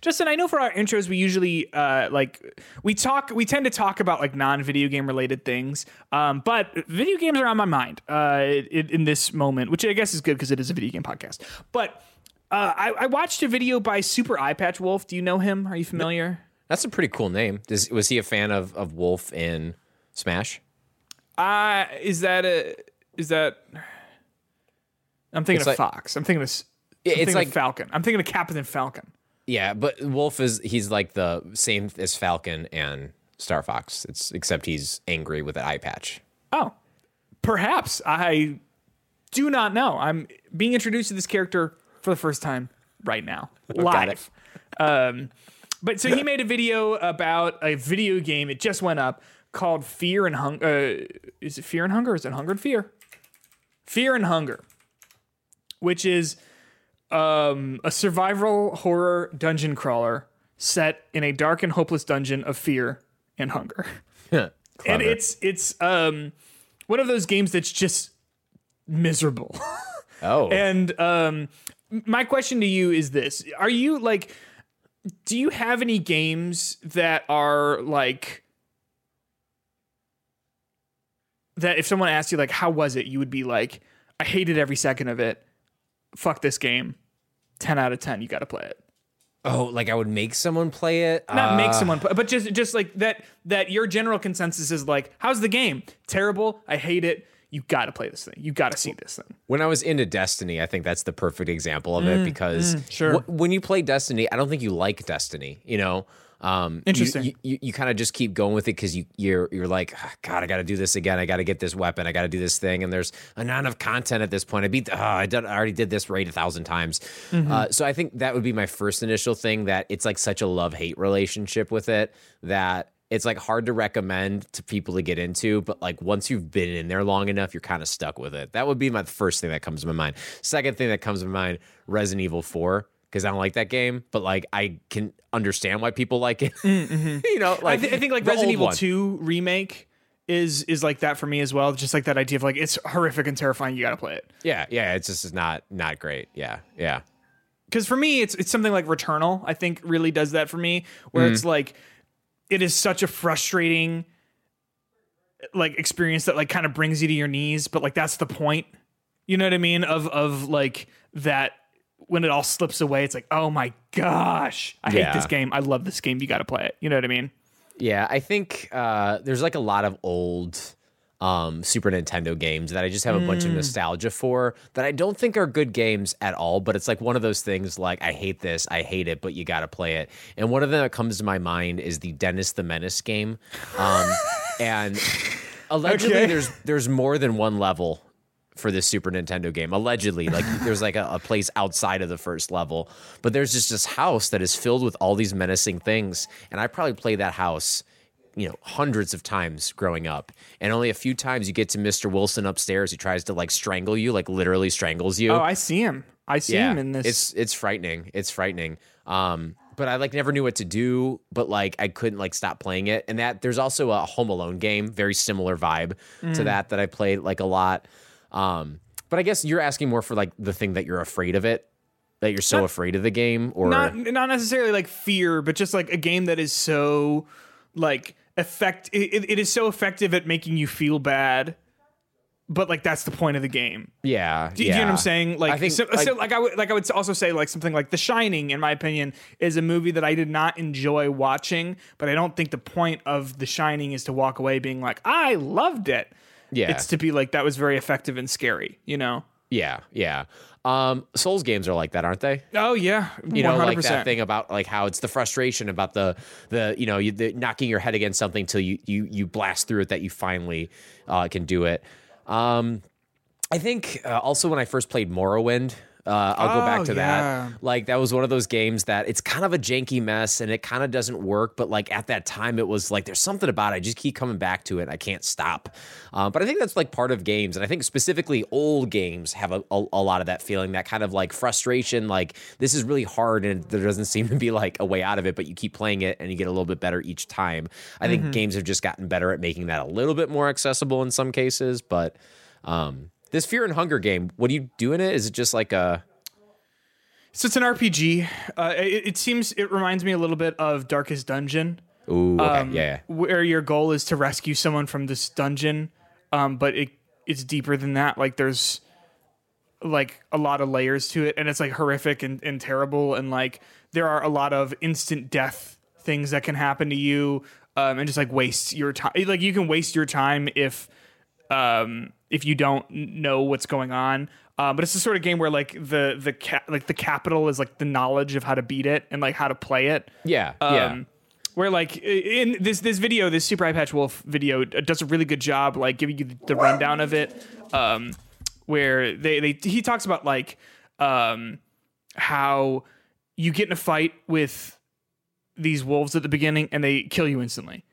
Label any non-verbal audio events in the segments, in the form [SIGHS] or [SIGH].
Justin, I know for our intros we usually uh, like we talk we tend to talk about like non-video game related things. Um, but video games are on my mind uh, in, in this moment, which I guess is good because it is a video game podcast. But uh, I, I watched a video by Super Eye Patch Wolf. Do you know him? Are you familiar? That's a pretty cool name. Does, was he a fan of, of Wolf in Smash? Uh is that a is that I'm thinking It's of like- Fox. I'm thinking of, I'm it's thinking like- of Falcon. I'm thinking of Captain Falcon. Yeah, but Wolf is he's like the same as Falcon and Star Fox. It's except he's angry with an eye patch. Oh, perhaps I do not know. I'm being introduced to this character for the first time right now, [LAUGHS] live. um, but so he made a video about a video game. It just went up called Fear and Hunger. Uh, is it Fear and Hunger? Or is it Hunger and Fear? Fear and Hunger, which is um, a survival horror dungeon crawler set in a dark and hopeless dungeon of fear and hunger [LAUGHS] and it's it's um one of those games that's just miserable. [LAUGHS] oh, and um my question to you is this. Are you like do you have any games that are like that if someone asked you like how was it, you would be like I hated every second of it. Fuck this game. 10 out of 10, you got to play it. oh, like I would make someone play it. not make Uh, someone play, but just just like that that your general consensus is like how's the game terrible i hate it you got to play this thing you got to see this thing When I was into Destiny, I think that's the perfect example of it because Mm, sure. wh- when you play Destiny, I don't think you like Destiny. You know, um, Interesting. You you, you kind of just keep going with it because you you're you're like, "Ah, God, I got to do this again. I got to get this weapon. I got to do this thing. And there's a not enough content at this point. I beat. Oh, I, did, I already did this raid a thousand times. Mm-hmm. Uh, so I think that would be my first initial thing. That it's like such a love hate relationship with it that it's like hard to recommend to people to get into, but like once you've been in there long enough, you're kind of stuck with it. That would be my first thing that comes to my mind. Second thing that comes to my mind, Resident Evil 4, because I don't like that game, but like I can understand why people like it. Mm, [LAUGHS] mm-hmm. you know, I, like th- I think like resident evil one. 2 remake is is like that for me as well just like that idea of like it's horrific and terrifying you got to play it Yeah, yeah, it's just is not not great. Yeah, yeah. because for me it's it's something like returnal i think really does that for me where it's mm. like it is such a frustrating like experience that like kind of brings you to your knees but like that's the point you know what i mean of of like that when it all slips away it's like oh my gosh i hate this game i love this game you got to play it you know what i mean Yeah, I think uh, there's like a lot of old um, Super Nintendo games that I just have a bunch of nostalgia for that I don't think are good games at all. But it's like one of those things like I hate this, I hate it, but you got to play it. And one of them that comes to my mind is the Dennis the Menace game, um, and allegedly [LAUGHS] Okay. there's there's more than one level for this Super Nintendo game. Allegedly, like [LAUGHS] there's like a, a place outside of the first level, but there's just this house that is filled with all these menacing things, and I probably played that house, you know, hundreds of times growing up, and only a few times you get to Mr. Wilson upstairs. He tries to like strangle you, like literally strangles you. oh i see him i see him in this It's it's frightening. It's frightening. Um, but I like never knew what to do. But like I couldn't like stop playing it. And that there's also a Home Alone game, very similar vibe Mm. to that that I played like a lot. Um, but I guess you're asking more for like the thing that you're afraid of it, that you're so afraid of the game, or not not necessarily like fear, but just like a game that is so like effect. It, it is so effective at making you feel bad, but like that's the point of the game. yeah, Do yeah. you know what I'm saying? Like, I think so, so like I would like I would also say like something like The Shining, in my opinion, is a movie that I did not enjoy watching, but I don't think the point of The Shining is to walk away being like I loved it. Yeah. it's to be like that was very effective and scary. You know? yeah, yeah. Um, Souls games are like that, aren't they? Oh yeah, you know, 100%. like that thing about like how it's the frustration about the the you know you, the, knocking your head against something till you you you blast through it that you finally uh, can do it. Um, I think uh, also when I first played Morrowind. Uh, I'll go back Oh, to yeah. that. Like that was one of those games that it's kind of a janky mess and it kind of doesn't work. But like at that time, it was like there's something about it. I just keep coming back to it. I can't stop. Um, but I think that's like part of games, and I think specifically old games have a, a, a lot of that feeling, that kind of like frustration. Like this is really hard, and there doesn't [LAUGHS] seem to be like a way out of it. But you keep playing it, and you get a little bit better each time. I think games have just gotten better at making that a little bit more accessible in some cases. But um, this Fear and Hunger game, what do you do in it? Is it just like a So it's an RPG. Uh, it, it seems it reminds me a little bit of Darkest Dungeon, Ooh, okay, um, yeah, yeah. where your goal is to rescue someone from this dungeon, um, but it it's deeper than that. Like there's like a lot of layers to it, and it's like horrific and, and terrible, and like there are a lot of instant death things that can happen to you, um, and just like waste your time. Like you can waste your time if um, if you don't know what's going on. Um, but it's the sort of game where like the the ca- like the capital is like the knowledge of how to beat it and like how to play it. Yeah, yeah. Um, where like in this this video, this Super Eye Patch Wolf video does a really good job like giving you the rundown of it. Um, where they they he talks about like um how you get in a fight with these wolves at the beginning and they kill you instantly,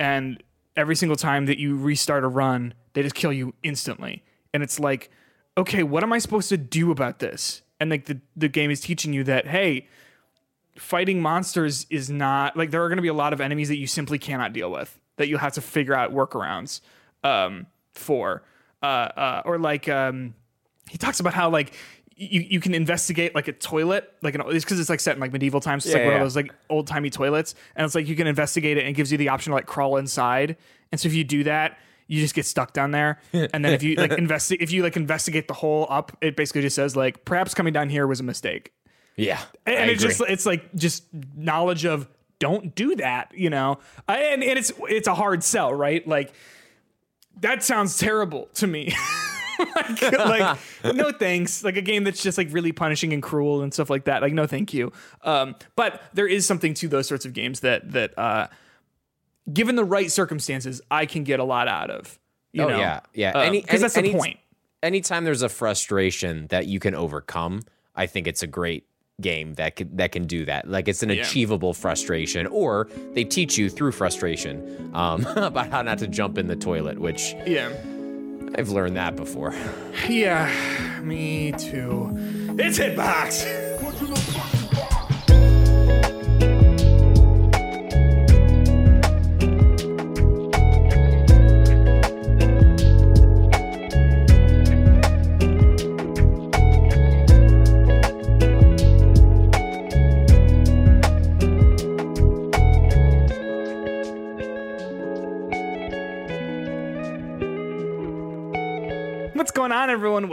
and every single time that you restart a run, they just kill you instantly, and it's like, okay, what am I supposed to do about this? And like the the game is teaching you that hey fighting monsters is not like there are going to be a lot of enemies that you simply cannot deal with that you'll have to figure out workarounds um, for. Uh, uh, or like um, he talks about how like you, you can investigate like a toilet like an it's because it's like set in like medieval times. So it's Yeah, like one yeah. of those like old timey toilets. And it's like you can investigate it and it gives you the option to like crawl inside. And so if you do that you just get stuck down there. And then if you like [LAUGHS] investigate if you like investigate the hole up it basically just says like perhaps coming down here was a mistake. Yeah. and I it's just it's like just knowledge of don't do that you know? And, and it's it's a hard sell right? Like that sounds terrible to me. [LAUGHS] Like, like no [LAUGHS] thanks. Like a game that's just like really punishing and cruel and stuff like that. Like no thank you. Um but there is something to those sorts of games that that uh given the right circumstances i can get a lot out of you Oh know? yeah, yeah. Um, Any 'cause any- that's the any- point Anytime there's a frustration that you can overcome, I think it's a great game that can, that can do that. Like it's an achievable frustration, or they teach you through frustration um, [LAUGHS] about how not to jump in the toilet, which yeah I've learned that before. yeah me too it's hitbox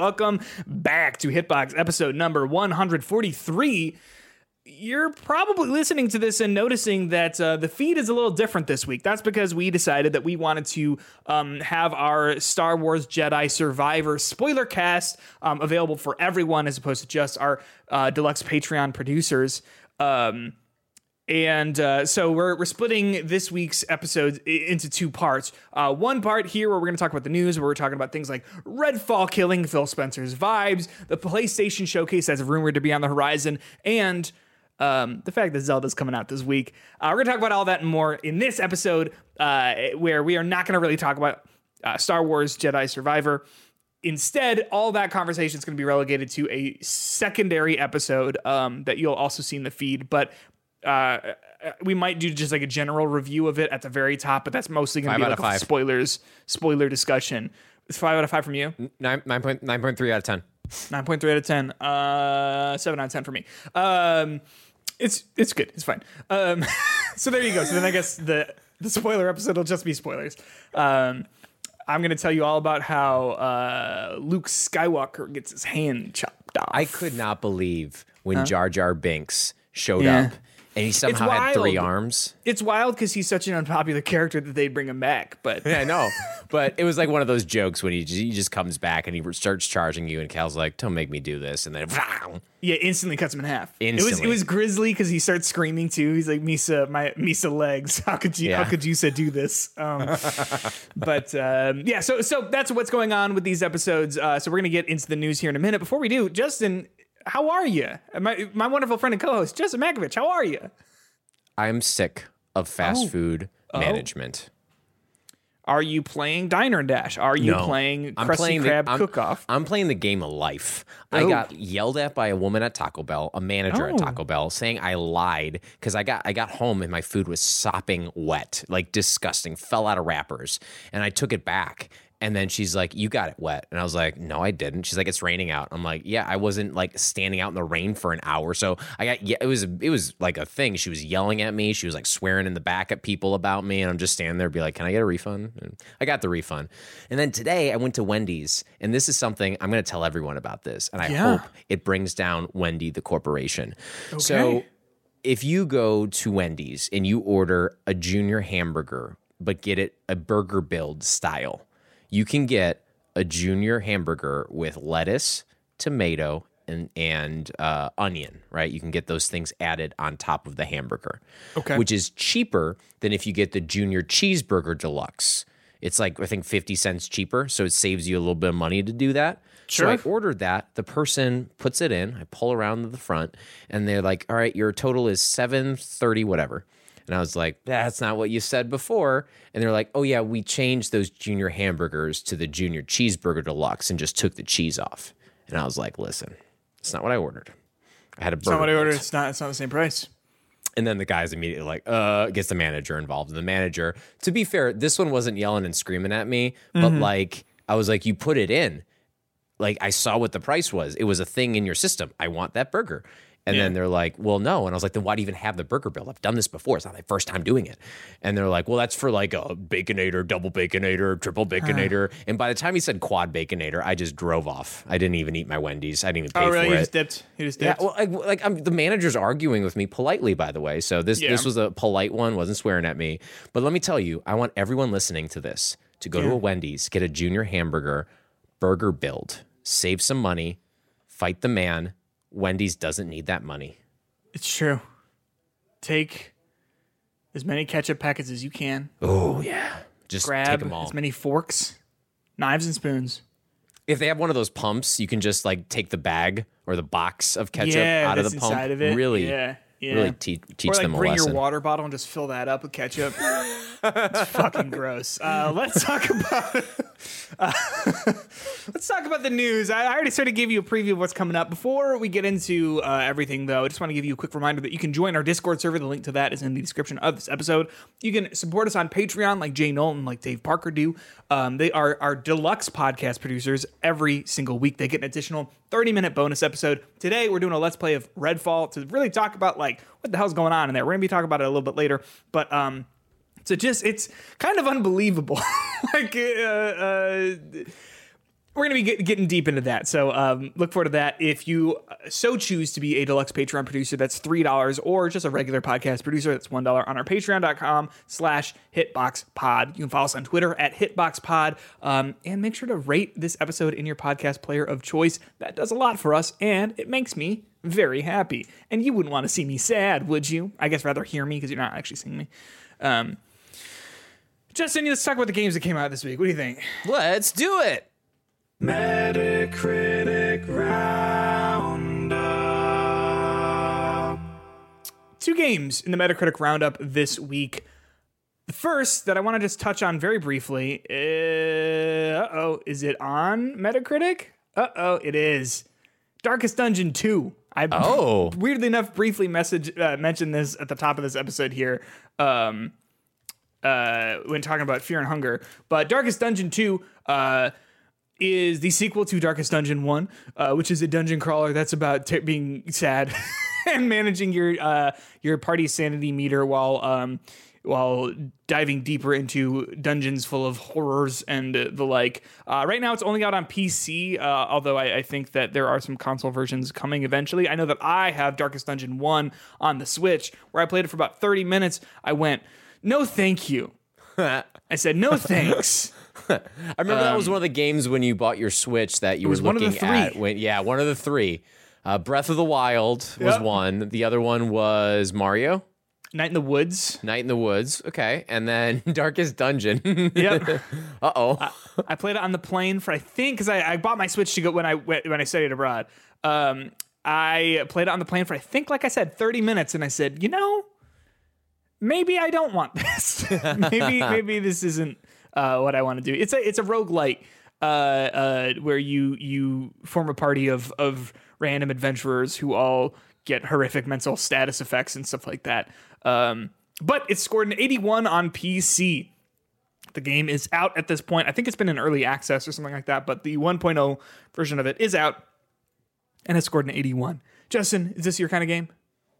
Welcome back to Hitbox episode number 143. You're probably listening to this and noticing that uh, the feed is a little different this week. That's because we decided that we wanted to um, have our Star Wars Jedi Survivor spoiler cast um, available for everyone as opposed to just our uh, deluxe Patreon producers. Um, and uh, so we're, we're splitting this week's episode into two parts. Uh, one part here where we're going to talk about the news, where we're talking about things like Redfall killing Phil Spencer's vibes, the PlayStation showcase that's rumored to be on the horizon, and um, the fact that Zelda's coming out this week. Uh, we're going to talk about all that and more in this episode, uh, where we are not going to really talk about uh, Star Wars Jedi Survivor. Instead, all that conversation is going to be relegated to a secondary episode um, that you'll also see in the feed. But uh, we might do just like a general review of it at the very top, but that's mostly going to be like a spoilers, spoiler discussion. It's five out of five from you. Nine nine point nine point three out of ten. Nine point three out of ten. Uh, seven out of ten for me. Um, it's it's good. It's fine. Um, [LAUGHS] so there you go. So then I guess the the spoiler episode will just be spoilers. Um, I'm going to tell you all about how uh, Luke Skywalker gets his hand chopped off. I could not believe when Jar Jar Binks showed Yeah. up and he somehow had three arms. It's wild because he's such an unpopular character that they'd bring him back. But Yeah, I know. But it was like one of those jokes when he just, he just comes back and he starts charging you, and Cal's like, "Don't make me do this," and then yeah, instantly cuts him in half. It was Instantly. it was grisly because he starts screaming too. He's like Misa, my Misa legs. How could you? Yeah. How could you say do this? Um, but um, yeah, so so that's what's going on with these episodes. Uh, so we're gonna get into the news here in a minute. Before we do, Justin, how are you? My my wonderful friend and co-host Justin Matkovich. How are you? I'm sick of fast Oh. food oh. management. Are you playing Diner and Dash? Are you No. playing Krusty playing Krab the, I'm, Cook-Off? I'm playing the game of life. I Oh. got yelled at by a woman at Taco Bell, a manager Oh. at Taco Bell, saying I lied because I got I got home and my food was sopping wet, like disgusting, fell out of wrappers, and I took it back. And then she's like, "You got it wet," and I was like, "No, I didn't." She's like, "It's raining out." I'm like, "Yeah, I wasn't like standing out in the rain for an hour." So I got yeah, it was it was like a thing. She was yelling at me. She was like swearing in the back at people about me, and I'm just standing there, be like, "Can I get a refund?" And I got the refund. And then today I went to Wendy's, and this is something I'm going to tell everyone about this, and I Yeah. hope it brings down Wendy the corporation. Okay. So if you go to Wendy's and you order a junior hamburger, but get it a burger build style, you can get a junior hamburger with lettuce, tomato, and and uh, onion. Right, you can get those things added on top of the hamburger. Okay. which is cheaper than if you get the junior cheeseburger deluxe. It's like I think fifty cents cheaper, so it saves you a little bit of money to do that. So I ordered that. The person puts it in. I pull around to the front, and they're like, "All right, your total is seven thirty, whatever." And I was like, "That's not what you said before." And they're like, "Oh yeah, we changed those junior hamburgers to the junior cheeseburger deluxe and just took the cheese off." And I was like, "Listen, it's not what I ordered. I had a burger." Somebody build." ordered. It's not. It's not the same price. And then the guy's immediately like, uh, gets the manager involved. And the manager, to be fair, this one wasn't yelling and screaming at me, but like, I was like, you put it in. Like, I saw what the price was. It was a thing in your system. I want that burger. And then they're like, well, no. And I was like, then why do you even have the burger build? I've done this before. It's not my first time doing it. And they're like, well, that's for like a baconator, double baconator, triple baconator. And by the time he said quad baconator, I just drove off. I didn't even eat my Wendy's. I didn't even oh, pay Oh, really? for You it. just dipped. You just dipped. Yeah, well, like, like I'm, the manager's arguing with me politely, by the way. So this Yeah. this was a polite one, wasn't swearing at me. But let me tell you, I want everyone listening to this to go to a Wendy's, get a junior hamburger, burger build, save some money, fight the man. Wendy's doesn't need that money. It's true. Take as many ketchup packets as you can. Oh yeah, just take Grab them all. as many forks, knives, and spoons. if they have one of those pumps, you can just like take the bag or the box of ketchup yeah, out of the pump. inside of it. Really, Yeah. Yeah. really te- teach like them a bring lesson. your water bottle and just fill that up with ketchup. [LAUGHS] it's fucking gross. Uh, let's talk about uh, let's talk about the news. I already sort of gave you a preview of what's coming up. Before we get into uh, everything, though, I just want to give you a quick reminder that you can join our Discord server. The link to that is in the description of this episode. You can support us on Patreon, like Jay Knowlton, like Dave Parker do. Um, they are our deluxe podcast producers. Every single week, they get an additional 30 minute bonus episode. Today, we're doing a let's play of Redfall to really talk about like what the hell's going on in there. We're gonna be talking about it a little bit later, but um, so just it's kind of unbelievable. [LAUGHS] like, uh, uh, we're gonna be get, getting deep into that. So um, look forward to that. If you uh, so choose to be a deluxe Patreon producer, that's three dollars, or just a regular podcast producer, that's one dollar on our Patreon.com slash HitboxPod. You can follow us on Twitter at HitboxPod, um, and make sure to rate this episode in your podcast player of choice. That does a lot for us, and it makes me very happy. And you wouldn't want to see me sad, would you? I guess rather hear me because you're not actually seeing me. Um, Justin, let's talk about the games that came out this week. What do you think? Let's do it. Metacritic Roundup. Two games in the Metacritic Roundup this week. The first that I want to just touch on very briefly. Uh oh, is it on Metacritic? Uh oh, it is. Darkest Dungeon 2. I Oh. [LAUGHS] weirdly enough briefly message uh, mentioned this at the top of this episode here. Um, uh, when talking about Fear and Hunger. But Darkest Dungeon 2 uh, is the sequel to Darkest Dungeon 1, uh, which is a dungeon crawler that's about t- being sad [LAUGHS] and managing your uh, your party sanity meter while um, while diving deeper into dungeons full of horrors and the like. Uh, right now, it's only out on PC, uh, although I, I think that there are some console versions coming eventually. I know that I have Darkest Dungeon 1 on the Switch, where I played it for about 30 minutes. I went, no, thank you. [LAUGHS] I said, no thanks. I remember that was one of the games when you bought your Switch that you were Um, one of the looking at. When, yeah, one of the three. Uh, Breath of the Wild was one. The other one was Mario, Night in the Woods. Night in the Woods. Okay, and then [LAUGHS] Darkest Dungeon. Yep. [LAUGHS] uh oh. I played it on the plane for I think because I, I bought my Switch to go when I went- when I studied abroad. Um, I played it on the plane for I think like I said 30 minutes, and I said, you know, maybe I don't want this. [LAUGHS] maybe [LAUGHS] maybe this isn't uh, what I want to do. It's a it's a roguelite uh, uh, where you you form a party of of random adventurers who all get horrific mental status effects and stuff like that. Um, but it's scored an 81 on PC. The game is out at this point. I think it's been in early access or something like that, but the 1.0 version of it is out and it scored an 81. Justin, is this your kind of game?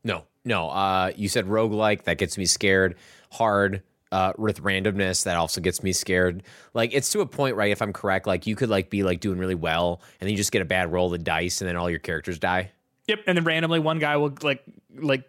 No, no. Uh, you said roguelike. That gets me scared. Hard. Uh, with randomness, that also gets me scared. Like it's to a point, right? If I'm correct, like you could like be like doing really well, and then you just get a bad roll of the dice, and then all your characters die. Yep. And then randomly one guy will like like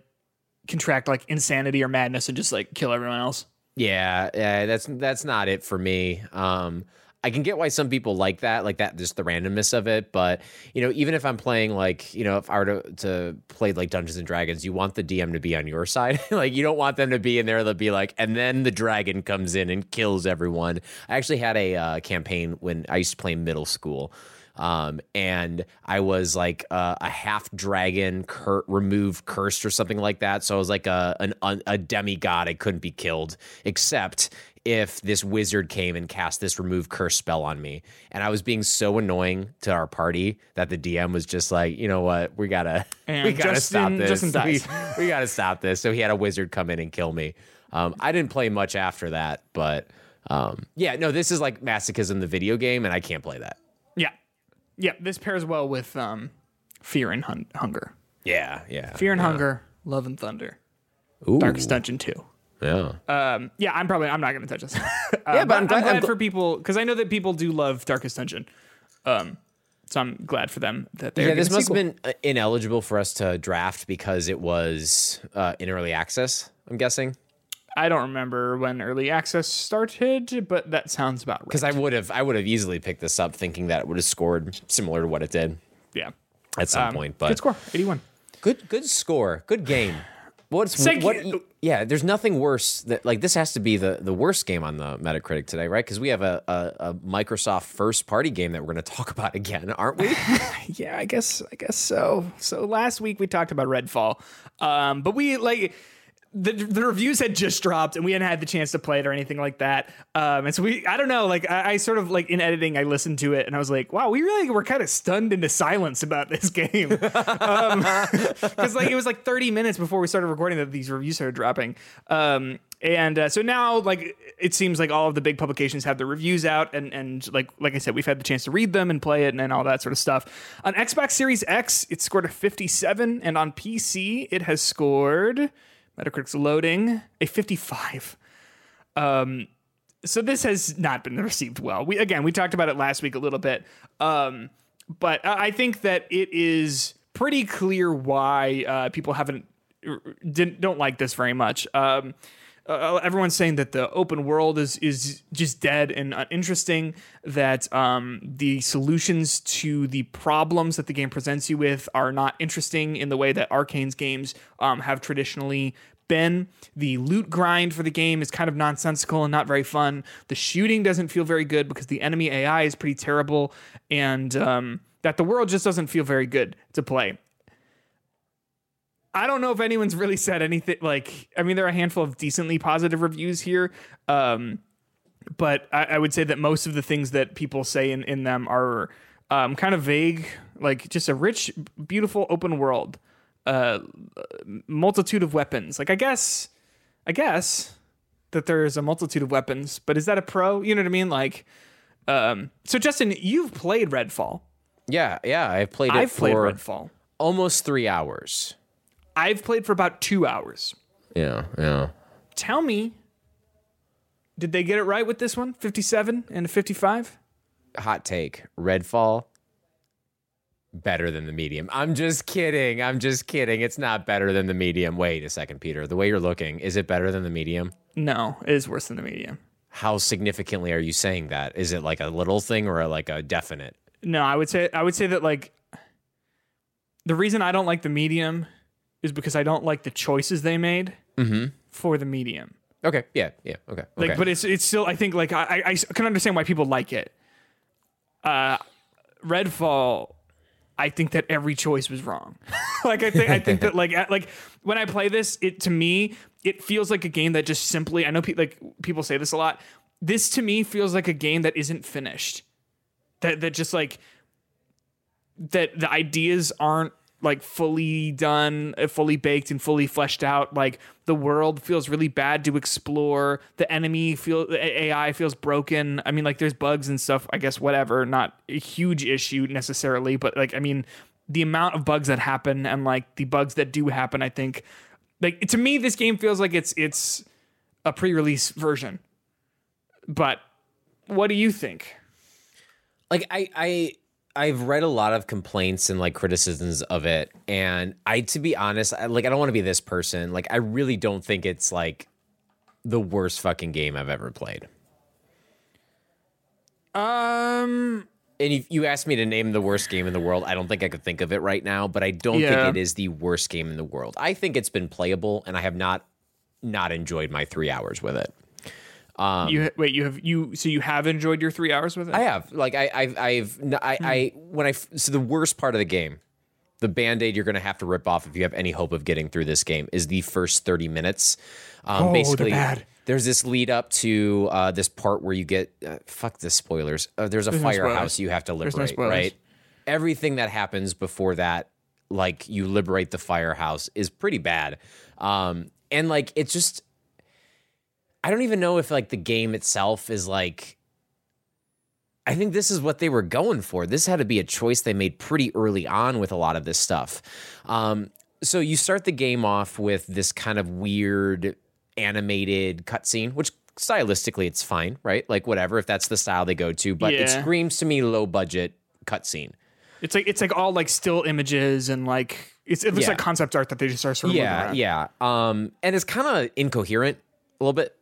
contract like insanity or madness and just like kill everyone else. Yeah, yeah, that's that's not it for me. Um, I can get why some people like that, like that, just the randomness of it. But you know, even if I'm playing like, you know, if I were to, to play like Dungeons and Dragons, you want the DM to be on your [LAUGHS] side. like you don't want them to be in there They'll be like, and then the dragon comes in and kills everyone. I actually had a uh, campaign when I used to play middle school. Um, and I was like uh, a half dragon, cur- removed, cursed, or something like that. So I was like a an, a demigod. I couldn't be killed, except if this wizard came and cast this remove curse spell on me. And I was being so annoying to our party that the DM was just like, you know what, we gotta [LAUGHS] And we gotta stop this. [LAUGHS] We, [LAUGHS] we gotta stop this. So he had a wizard come in and kill me. Um, I didn't play much after that, but um, yeah, no, this is like masochism, the video game, and I can't play that. Yeah. Yeah. This pairs well with um, Fear and hun- Hunger. Yeah, yeah. Fear and Hunger, Love and Thunder, Ooh, Darkest Dungeon 2. Yeah. Um, yeah, I'm probably I'm not going to touch this. [LAUGHS] Uh, Yeah, but I'm glad- I'm gl- for people because I know that people do love Darkest Dungeon. Um, so I'm glad for them that they're Yeah, this must have been uh, ineligible for us to draft because it was uh, in early access. I'm guessing I don't remember when early access started, but that sounds about right. because I would have I would have easily picked this up thinking that it would have scored similar to what it did yeah, at some Um, point. But good score, 81. good good score, good game. What's Thank what? Yeah, there's nothing worse that like this has to be the the worst game on the Metacritic today, right? Because we have a, a a Microsoft first party game that we're going to talk about again, aren't we? [LAUGHS] Yeah, I guess I guess so. So last week we talked about Redfall, um, but we like the the reviews had just dropped and we hadn't had the chance to play it or anything like that. Um, and so we I don't know like I, I sort of like in editing I listened to it and I was like wow we really were kind of stunned into silence about this game [LAUGHS] because like it was like 30 minutes before we started recording that these reviews started dropping. Um, and uh, so now like it seems like all of the big publications have the reviews out and and like like I said we've had the chance to read them and play it and, and all that sort of stuff. On Xbox Series X it scored a 57 and on PC it has scored Metacritic's loading a 55. Um so this has not been [LAUGHS] received well. We again we talked about it last week a little bit. Um but I think that it is pretty clear why uh, people haven't didn't don't like this very much. Um, uh, everyone's saying that the open world is is just dead and uninteresting. That um, the solutions to the problems that the game presents you with are not interesting in the way that Arcane's games um, have traditionally been. The loot grind for the game is kind of nonsensical and not very fun. The shooting doesn't feel very good because the enemy AI is pretty terrible, and um, that the world just doesn't feel very good to play. I don't know if anyone's really said anything like I mean there are a handful of decently positive reviews here. Um but I, I would say that most of the things that people say in, in them are um, kind of vague, like just a rich, beautiful open world, uh, multitude of weapons. Like I guess, I guess that there's a multitude of weapons, but is that a pro? You know what I mean? Like, um, so Justin, you've played Redfall. yeah, yeah. I've played it I've for played Redfall. almost three hours. I've played for about two hours. Yeah, yeah. Tell me, did they get it right with this one? 57 and a 55? hot take redfall better than the medium i'm just kidding i'm just kidding it's not better than the medium wait a second peter the way you're looking is it better than the medium No, it is worse than the medium. how significantly are you saying that is it like a little thing or like a definite No, I would say I would say that like the reason I don't like the medium is because I don't like the choices they made for the medium. okay yeah yeah okay Like, okay. but it's it's still I think like I I- I can understand why people like it. Uh, Redfall, I think that every choice was wrong. [LAUGHS] like I think I think that like like when I play this, it to me it feels like a game that just simply I know pe- like people say this a lot. This to me feels like a game that isn't finished. That that just like that the ideas aren't like fully done, uh, fully baked, and fully fleshed out. Like the world feels really bad to explore. The enemy feel the AI feels broken. I mean, like there's bugs and stuff. I guess whatever, not a huge issue necessarily, but like I mean, the amount of bugs that happen and like the bugs that do happen, I think, like to me, this game feels like it's it's a pre-release version. But what do you think? like I I I've read a lot of complaints and like criticisms of it, and I to be honest, I, like I don't want to be this person. Like I really don't think it's like the worst fucking game I've ever played. Um, And if you asked me to name the worst game in the world, I don't think I could think of it right now, but I don't Yeah. think it is the worst game in the world. I think it's been playable, and I have not not enjoyed my three hours with it. You wait. You have you so you have enjoyed your three hours with it. I have like I I've I've I, I when I so the worst part of the game, the band aid you're going to have to rip off if you have any hope of getting through this game is the first thirty minutes. Um, Oh, they're basically, bad. there's this lead up to uh, this part where you get uh, fuck the spoilers. Uh, there's a no firehouse spoilers. you have to liberate, spoilers. right? Everything that happens before that, like you liberate the firehouse, is pretty bad. Um, and like it's just I don't even know if like the game itself is like I think this is what they were going for. This had to be a choice they made pretty early on with a lot of this stuff. Um, so you start the game off with this kind of weird animated cutscene, which stylistically it's fine, right? Like whatever if that's the style they go to, but it screams to me low budget cutscene. It's like it's like all like still images and like it's it looks Yeah. like concept art that they just are sort of Yeah, yeah. Um, and it's kind of incoherent a little bit.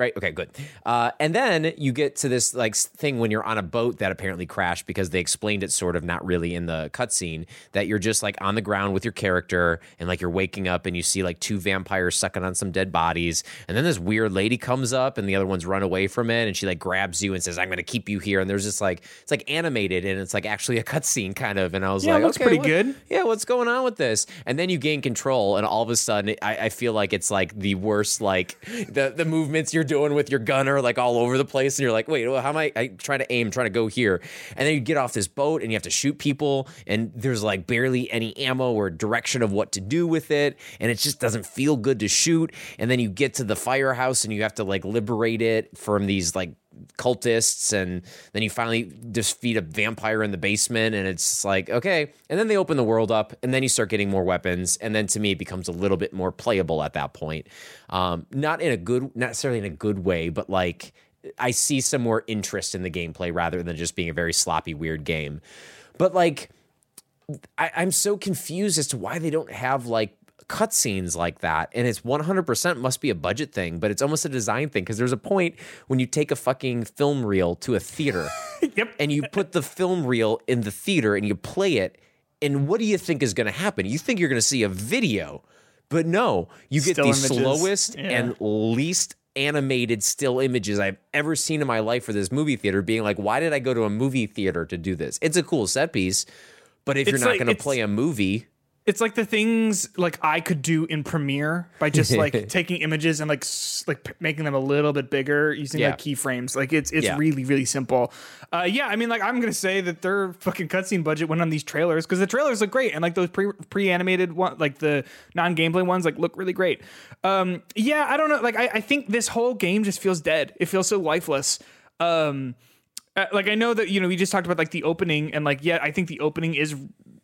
Right. Okay. Good. Uh, and then you get to this like thing when you're on a boat that apparently crashed because they explained it sort of not really in the cutscene that you're just like on the ground with your character and like you're waking up and you see like two vampires sucking on some dead bodies and then this weird lady comes up and the other ones run away from it and she like grabs you and says I'm going to keep you here and there's just like it's like animated and it's like actually a [LAUGHS] cutscene kind of and I was Yeah, like looks okay, pretty what- good. yeah, what's going on with this? And then you gain control, and all of a sudden, I, I feel like it's like the worst, like the the movements you're doing with your gunner, like all over the place, and you're like, wait, well, how am I? I trying to aim, trying to go here, and then you get off this boat, and you have to shoot people, and there's like barely any ammo or direction of what to do with it, and it just doesn't feel good to shoot. And then you get to the firehouse, and you have to like liberate it from these like cultists and then you finally defeat a vampire in the basement and it's like okay. And then they open the world up and then you start getting more weapons and then to me it becomes a little bit more playable at that point. Um, not in a good not necessarily in a good way but like i see some more interest in the gameplay rather than just being a very sloppy weird game. But like I, I'm so confused as to why they don't have like cutscenes like that. And it's 100% must be a budget thing, but it's almost a design thing because there's a point when you take a fucking film reel to a theater [LAUGHS] Yep. and you put the film reel in the theater and you play it. And what do you think is going to happen? You think you're going to see a video, but no, you get Still the images. slowest Yeah. and least animated still images I've ever seen in my life for this movie theater being like, why did I go to a movie theater to do this? It's a cool set piece, but if It's you're not like- going to play a movie, It's like the things like I could do in Premiere by just like [LAUGHS] taking images and like s- like making them a little bit bigger using Yeah. like keyframes. Like it's it's Yeah. really really simple. Uh, yeah, I mean like I'm gonna say that their fucking cutscene budget went on these trailers because the trailers look great and like those pre pre animated one like the non gameplay ones like look really great. Um, yeah, I don't know. Like I, I think this whole game just feels dead. It feels so lifeless. Um, uh, like I know that you know we just talked about like the opening and like yeah I think the opening is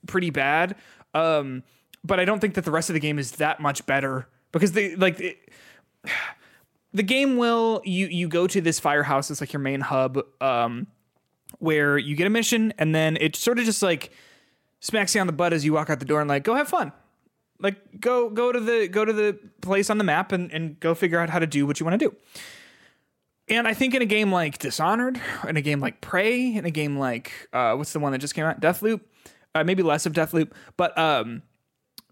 pretty bad. Um, but I don't think that the rest of the game is that much better because they like the game will you you go to this firehouse it's like your main hub um where you get a mission and then it sort of just like smacks you on the butt as you walk out the door and like go have fun. Like go go to the go to the place on the map and, and go figure out how to do what you want to do. And I think in a game like Dishonored, in a game like Prey, in a game like uh, what's the one that just came out, Deathloop, uh, maybe less of Deathloop, but um,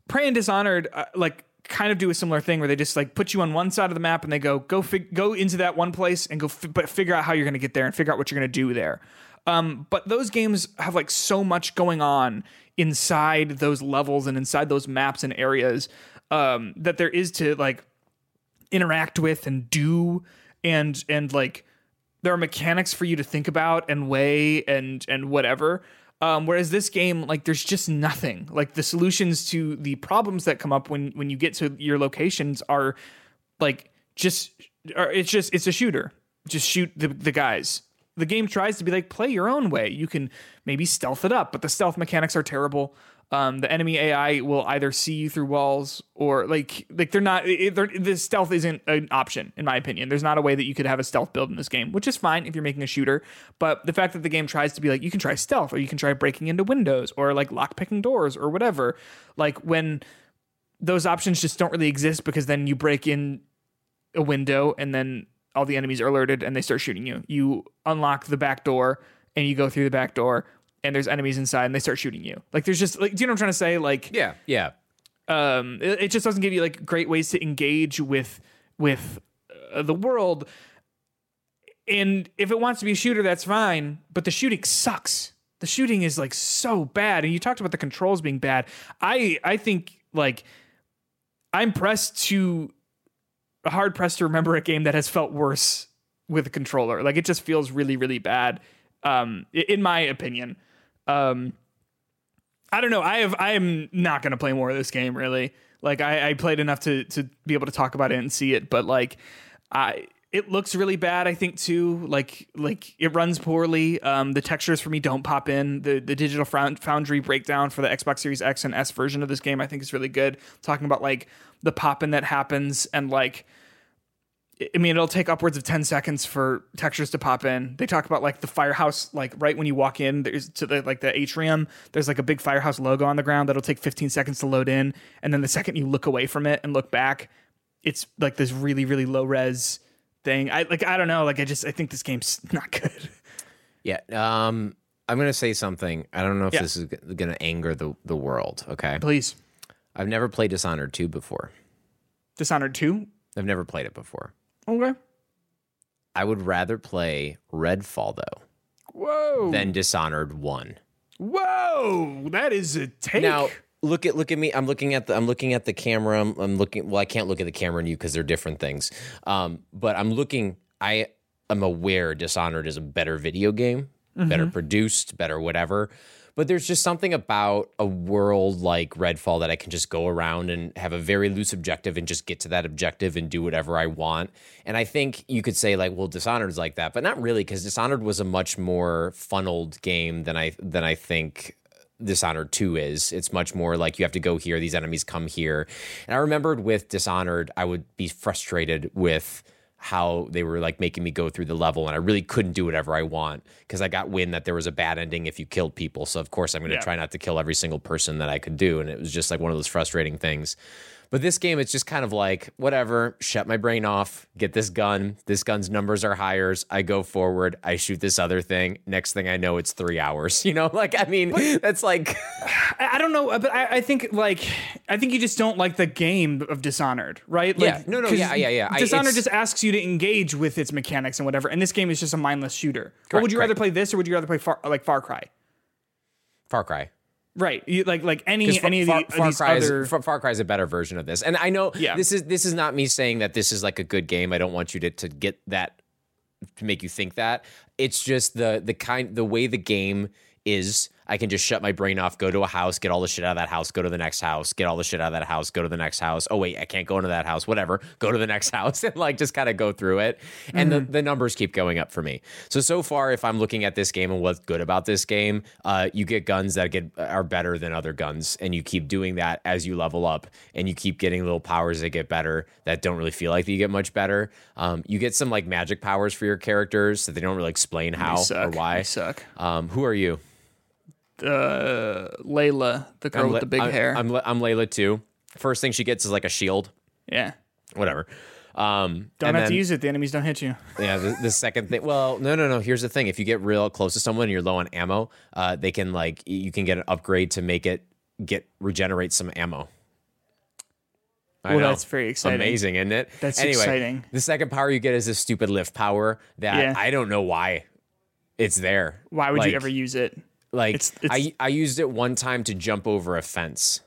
Prey and Dishonored uh, like kind of do a similar thing where they just like put you on one side of the map and they go go fig- go into that one place and go fi- but figure out how you're going to get there and figure out what you're going to do there. Um, but those games have like so much going on inside those levels and inside those maps and areas um, that there is to like interact with and do and and like there are mechanics for you to think about and weigh and and whatever Um, whereas this game, like, there's just nothing. Like the solutions to the problems that come up when when you get to your locations are like just it's just it's a shooter. Just shoot the the guys. The game tries to be like play your own way. You can maybe stealth it up, but the stealth mechanics are terrible. Um, the enemy AI will either see you through walls or like like they're not. They're, the stealth isn't an option in my opinion. There's not a way that you could have a stealth build in this game, which is fine if you're making a shooter. But the fact that the game tries to be like you can try stealth or you can try breaking into windows or like lock picking doors or whatever. Like when those options just don't really exist because then you break in a window and then all the enemies are alerted and they start shooting you. You unlock the back door and you go through the back door and there's enemies inside and they start shooting you. Like there's just like do you know what I'm trying to say? Like Yeah, yeah. um it, it just doesn't give you like great ways to engage with with uh, the world. And if it wants to be a shooter, that's fine, but the shooting sucks. The shooting is like so bad and you talked about the controls being bad. I I think like I'm pressed to hard pressed to remember a game that has felt worse with a controller. Like it just feels really, really bad. Um, in my opinion. Um, I don't know. I have. I am not going to play more of this game. Really. Like I, I played enough to to be able to talk about it and see it, but like I. It looks really bad, I think too. Like, like it runs poorly. Um, the textures for me don't pop in. The the digital foundry breakdown for the Xbox Series X and S version of this game, I think, is really good. Talking about like the popping that happens and like I mean, it'll take upwards of 10 seconds for textures to pop in. They talk about like the firehouse, like right when you walk in, there's to the like the atrium, there's like a big firehouse logo on the ground that'll take 15 seconds to load in. And then the second you look away from it and look back, it's like this really, really low res thing. I like, I don't know. Like, I just, I think this game's [LAUGHS] not good. Yeah. Um, I'm gonna say something. I don't know if Yeah. this is gonna anger the the world. Okay. Please. I've never played Dishonored 2 before. Dishonored 2. I've never played it before. Okay. I would rather play Redfall though Whoa. than Dishonored 1. Whoa. That is a take. Now, look at look at me. I'm looking at the I'm looking at the camera. I'm, I'm looking. Well, I can't look at the camera and you because they're different things. Um, but I'm looking. I am aware Dishonored is a better video game, better produced, better whatever. But there's just something about a world like Redfall that I can just go around and have a very loose objective and just get to that objective and do whatever I want. And I think you could say like, well, Dishonored is like that, but not really because Dishonored was a much more funneled game than I than I think Dishonored 2 is. It's much more like you have to go here, these enemies come here. And I remembered with Dishonored, I would be frustrated with how they were like making me go through the level and I really couldn't do whatever I want because I got wind that there was a bad ending if you killed people. So of course I'm going to Yeah. try not to kill every single person that I could do and it was just like one of those frustrating things. But this game, it's just kind of like, whatever, shut my brain off, get this gun. This gun's numbers are higher. I go forward, I shoot this other thing. Next thing I know, it's three hours. [LAUGHS] You know, like, I mean, that's like, I I don't know, but I, I think like I think you just don't like the game of Dishonored, right? Like, Yeah. No, no, yeah, yeah, yeah. Dishonored it's- just asks you to engage with its mechanics and whatever, and this game is just a mindless shooter. But would you correct. rather play this or would you rather play Far, like Far Cry? Far Cry. Right, you, like like any any of, the, Far, these Cry other. is Far, Far Cry is a better version of this, and I know Yeah. this is this is not me saying that this is like a good game. I don't want you to to get that to make you think that. It's just the the kind the way the game is. I can just shut my brain off, go to a house, get all the shit out of that house, go to the next house, get all the shit out of that house, go to the next house. Oh wait, I can't go into that house. Whatever, [LAUGHS] go to the next [LAUGHS] house, and like just kind of go through it. And the, the numbers keep going up for me. So so far, if I'm looking at this game and what's good about this game, uh, you get guns that get are better than other guns, and you keep doing that as you level up, and you keep getting little powers that get better that don't really feel like you get much better. Um, you get some like magic powers for your characters that they don't really explain how or why. They suck. Um, who are you? Uh, Layla, the girl I'm with Le- the big I'm, hair. I'm, Le- I'm Layla too. First thing she gets is like a shield. yeah, Whatever. Um, don't and have to use it. The enemies don't hit you. Yeah, the, the second thing. Well, no, no, no. Here's the thing: if you get real close to someone and you're low on ammo, uh, they can like you can get an upgrade to make it get regenerate some ammo. I Well, know. that's very exciting. Amazing, isn't it? That's anyway, exciting. The second power you get is this stupid lift power that Yeah. I don't know why it's there. Why would Like- you ever use it? Like It's- it's- I I used it one time to jump over a fence.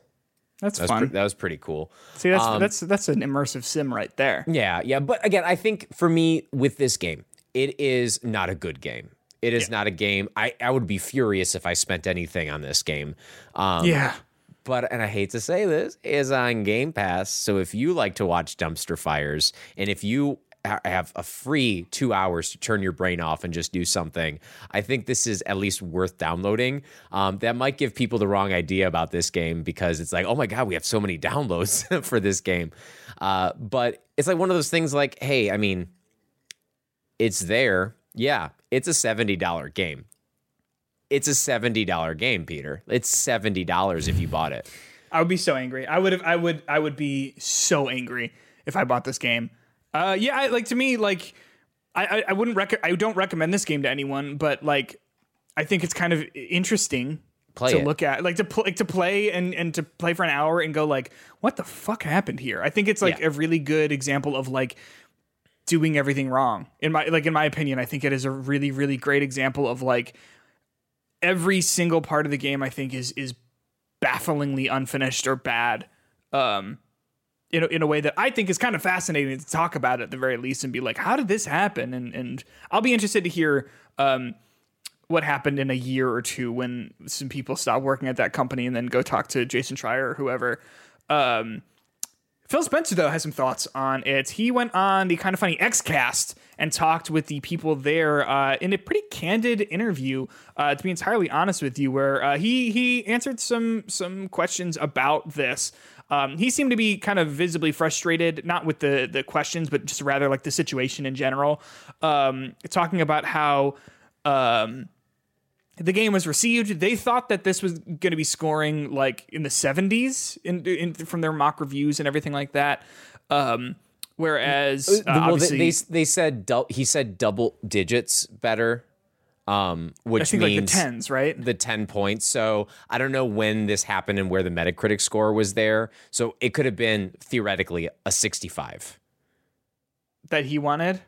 That's That fun. pre- that was pretty cool. See, that's um, that's that's an immersive sim right there. Yeah, yeah. But again, I think for me with this game, it is not a good game. It is not a game. I, I would be furious if I spent anything on this game. Um, Yeah. but and I hate to say this, is on Game Pass. So if you like to watch dumpster fires, and if you have a free two hours to turn your brain off and just do something, I think this is at least worth downloading. Um, that might give people the wrong idea about this game because it's like, oh my god, we have so many [LAUGHS] downloads [LAUGHS] for this game. Uh, but it's like one of those things. Like, hey, I mean, it's there. Yeah, it's a seventy dollar game. It's a seventy dollar game, Peter. It's seventy dollars if you bought it. I would be so angry. I would have. I would. I would be so angry if I bought this game. Uh, yeah, I, like to me, like I, I, I wouldn't rec- I don't recommend this game to anyone, but like I think it's kind of interesting Play to it. look at, like to pl- like to play and and to play for an hour and go like, what the fuck happened here? I think it's like Yeah. a really good example of like doing everything wrong. In my like in my opinion, I think it is a really really great example of like every single part of the game. I think is is bafflingly unfinished or bad. Um, in a, in a way that I think is kind of fascinating to talk about at the very least and be like, how did this happen? And and I'll be interested to hear um, what happened in a year or two when some people stop working at that company and then go talk to Jason Schreier or whoever. Um, Phil Spencer though has some thoughts on it. He went on the kind of funny X Cast and talked with the people there uh, in a pretty candid interview. Uh, to be entirely honest with you, where uh, he he answered some some questions about this. Um, he seemed to be kind of visibly frustrated, not with the the questions, but just rather like the situation in general. Um, talking about how. Um, the game was received. They thought that this was going to be scoring like in the 70s in, in from their mock reviews and everything like that. Um, whereas uh, well, they, they they said dou- he said double digits better, um, which I think like the means tens, right? the 10 points. So I don't know when this happened and where the Metacritic score was there. So it could have been theoretically a 65. that he wanted,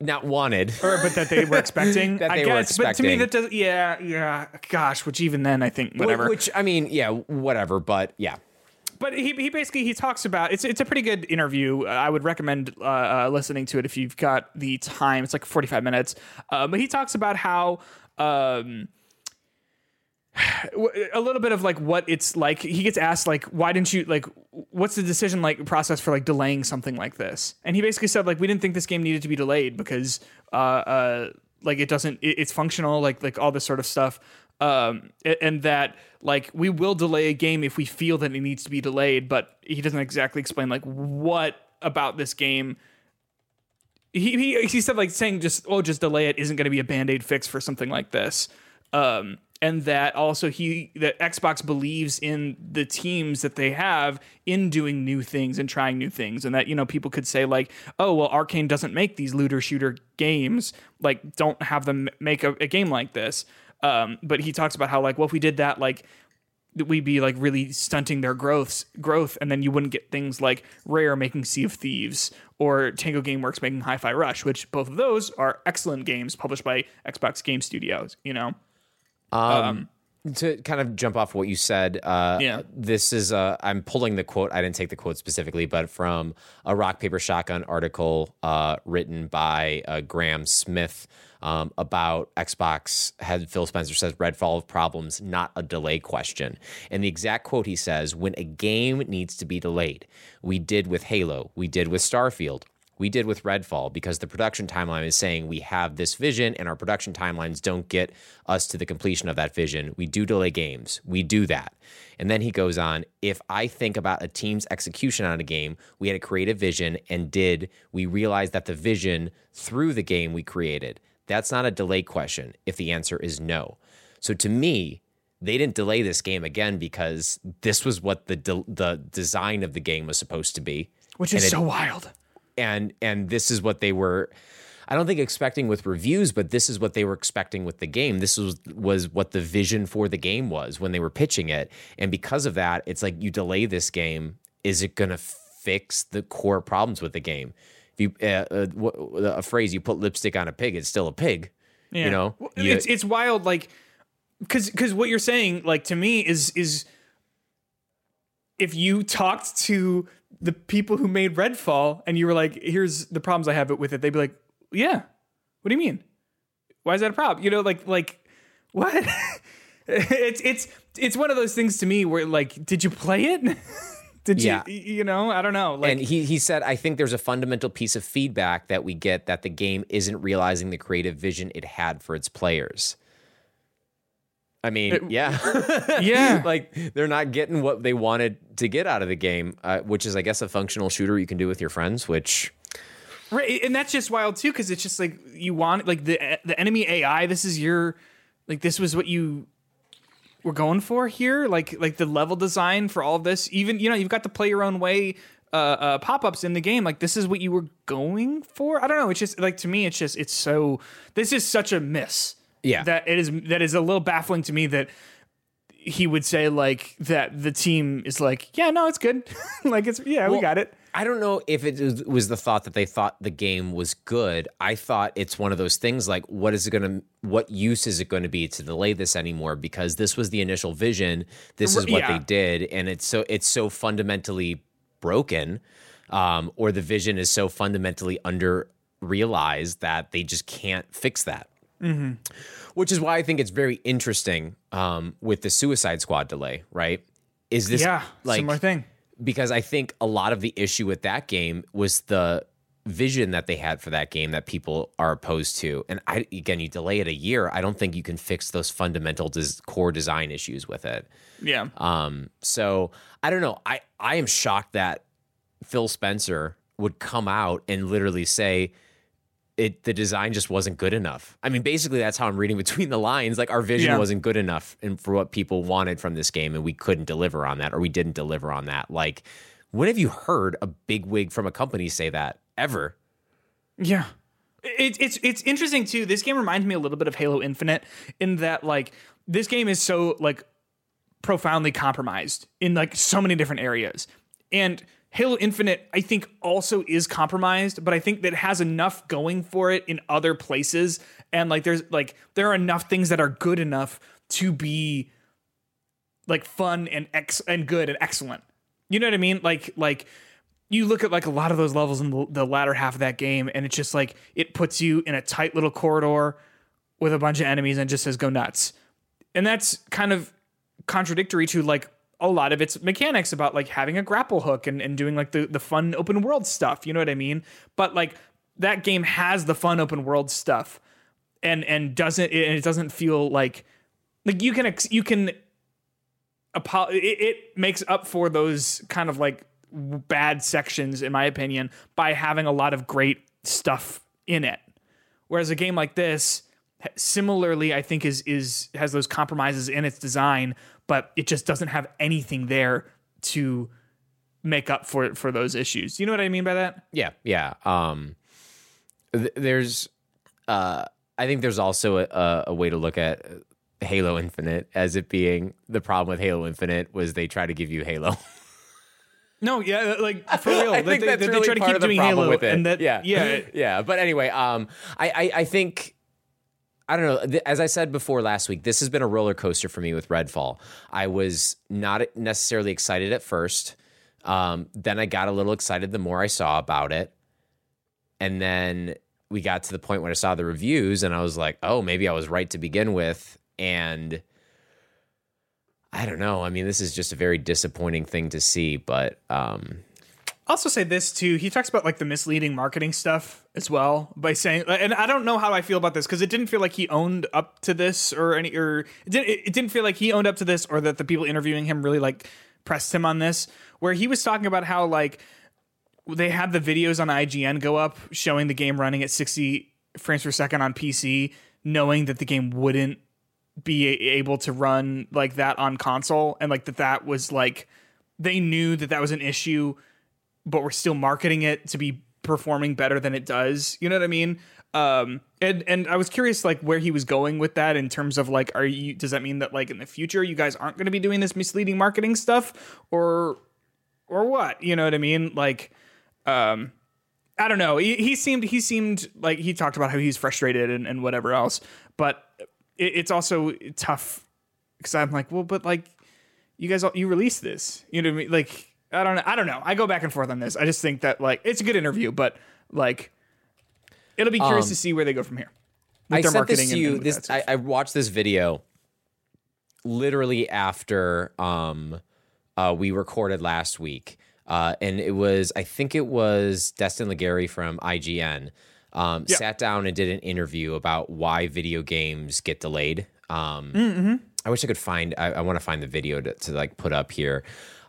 Not wanted. or but that they were [LAUGHS] expecting. That I they were guess, but to me that does. Yeah, yeah. Gosh, which even then I think whatever. Which I mean, yeah, whatever. But yeah, but he, he basically he talks about it's it's a pretty good interview. I would recommend uh, uh, listening to it if you've got the time. It's like forty five minutes. Uh, but he talks about how. Um, [SIGHS] a little bit of like what it's like he gets asked like why didn't you like what's the decision like process for like delaying something like this and he basically said like we didn't think this game needed to be delayed because uh uh like it doesn't it, it's functional like like all this sort of stuff um and that like we will delay a game if we feel that it needs to be delayed but he doesn't exactly explain like what about this game. He he, he said like saying just oh just delay it isn't going to be a band-aid fix for something like this. Um and that also he that Xbox believes in the teams that they have in doing new things and trying new things. And that you know people could say like oh well Arcane doesn't make these looter shooter games. Like don't have them make a, a game like this um but he talks about how like well if we did that like we'd be like really stunting their growths growth and then you wouldn't get things like rare making sea of thieves or tango gameworks making hi-fi rush which both of those are excellent games published by xbox game studios you know to kind of jump off what you said, uh, Yeah. this is uh, I'm pulling the quote. I didn't take the quote specifically, but from a Rock Paper Shotgun article uh, written by uh, Graham Smith um, about Xbox. Head Phil Spencer says Redfall of problems, not a delay question. And the exact quote he says: "When a game needs to be delayed, we did with Halo, we did with Starfield." we did with Redfall because the production timeline is saying we have this vision and our production timelines don't get us to the completion of that vision. We do delay games. We do that. And then he goes on if I think about a team's execution on a game, we had a creative vision and did, we realized that the vision through the game we created. That's not a delay question if the answer is no. So to me, they didn't delay this game again because this was what the de- the design of the game was supposed to be which is it- so wild and and this is what they were I don't think expecting with reviews, but this is what they were expecting with the game. This was was what the vision for the game was when they were pitching it. And because of that, it's like you delay this game, is it going to fix the core problems with the game? If you uh, uh, a phrase you put lipstick on a pig, it's still a pig. Yeah. You know, You- it's it's wild like cuz cuz what you're saying like to me is is if you talked to the people who made Redfall and you were like here's the problems I have with it they'd be like yeah what do you mean why is that a problem? You know, like like [LAUGHS] what? it's it's it's one of those things to me where like, did you play it? [LAUGHS] did you Yeah. you know? I don't know. Like and he he said, I think there's a fundamental piece of feedback that we get that the game isn't realizing the creative vision it had for its players. I mean, yeah, [LAUGHS] [LAUGHS] yeah. like they're not getting what they wanted to get out of the game, uh, which is, I guess, a functional shooter you can do with your friends. Which, Right, and that's just wild too, because it's just like you want like the the enemy AI. This is your like this was what you were going for here. Like like the level design for all of this. Even you know you've got the play your own way uh, uh, pop ups in the game. Like this is what you were going for. I don't know. It's just like to me, it's just it's so. This is such a miss. Yeah. that it is. That is a little baffling to me that he would say like that the team is like yeah no it's good [LAUGHS] like it's yeah we got it I don't know if it was- the thought that they thought the game was good. I thought it's one of those things like, what is it going to, what use is it going to be to delay this anymore? Because this was the initial vision. This is what Yeah. they did, and it's so it's so fundamentally broken, um, or the vision is so fundamentally under realized that they just can't fix that. Which is why I think it's very interesting um, with the Suicide Squad delay. Right? Is this yeah like similar thing because I think a lot of the issue with that game was the vision that they had for that game that people are opposed to. And I again, you delay it a year, I don't think you can fix those fundamental des- core design issues with it. yeah Um, so I don't know. I I am shocked that Phil Spencer would come out and literally say it the design just wasn't good enough. I mean, basically that's how I'm reading [LAUGHS] between the lines. Like our vision Yeah. wasn't good enough and for what people wanted from this game, and we couldn't deliver on that, or we didn't deliver on that. Like, when have you heard a big wig from a company say that ever? Yeah. It, it's it's interesting too. This game reminds me a little bit of Halo Infinite in that like this game is so like profoundly compromised in like so many different areas. And Halo Infinite I think also is compromised, but I think that has enough going for it in other places and like there's like there are enough things that are good enough to be like fun and ex and good and excellent. You know what I mean? Like like you look at like a lot of those levels in the, the latter half of that game, and it's just like it puts you in a tight little corridor with a bunch of enemies and just says go nuts. And that's kind of contradictory to like a lot of its mechanics about like having a grapple hook and, and doing like the, the fun open world stuff. You know what I mean? But like that game has the fun open world stuff and and doesn't and it doesn't feel like like you can you can it makes up for those kind of like bad sections in my opinion by having a lot of great stuff in it whereas a game like this similarly i think is is has those compromises in its design but it just doesn't have anything there to make up for for those issues you know what i mean by that Yeah, yeah. Um, th- there's, uh, I think there's also a- a, way to look at Halo Infinite as it being the problem with Halo Infinite was they try to give you Halo. [LAUGHS] no yeah like for real [LAUGHS] I they, think they- that's they really try to keep doing halo with it. and that yeah, yeah [LAUGHS] yeah. But anyway, um, I, I, I think. I don't know. As I said before last week, this has been a roller coaster for me with Redfall. I was not necessarily excited at first. Um, then I got a little excited the more I saw about it. And then we got to the point when I saw the reviews and I was like, oh, maybe I was right to begin with. And I don't know. I mean, this is just a very disappointing thing to see, but um, also say this too. He talks about like the misleading marketing stuff as well by saying, and I don't know how I feel about this because it didn't feel like he owned up to this or any, or it didn't, it didn't feel like he owned up to this or that the people interviewing him really like pressed him on this. Where he was talking about how like they had the videos on IGN go up showing the game running at 60 frames per second on PC, knowing that the game wouldn't be able to run like that on console and like that that was like they knew that that was an issue but we're still marketing it to be performing better than it does. You know what i mean? Um and and i was curious like where he was going with that in terms of like are you does that mean that like in the future you guys aren't going to be doing this misleading marketing stuff? Or or what? You know what i mean? Like um I don't know. He, he seemed he seemed like he talked about how he's frustrated and, and whatever else, but it, it's also tough because I'm like, well, but like you guys, all, you released this, you know what I mean? Like I don't know. I don't know. I go back and forth on this. I just think that like it's a good interview, but like it'll be curious Um, to see where they go from here. with I their sent marketing this to and- you. This. I, I watched this video literally after um uh we recorded last week. Uh and it was I think it was Destin Legarie from IGN um Yeah. sat down and did an interview about why video games get delayed. Um Mm-hmm. I wish I could find I, I want to find the video to, to like put up here.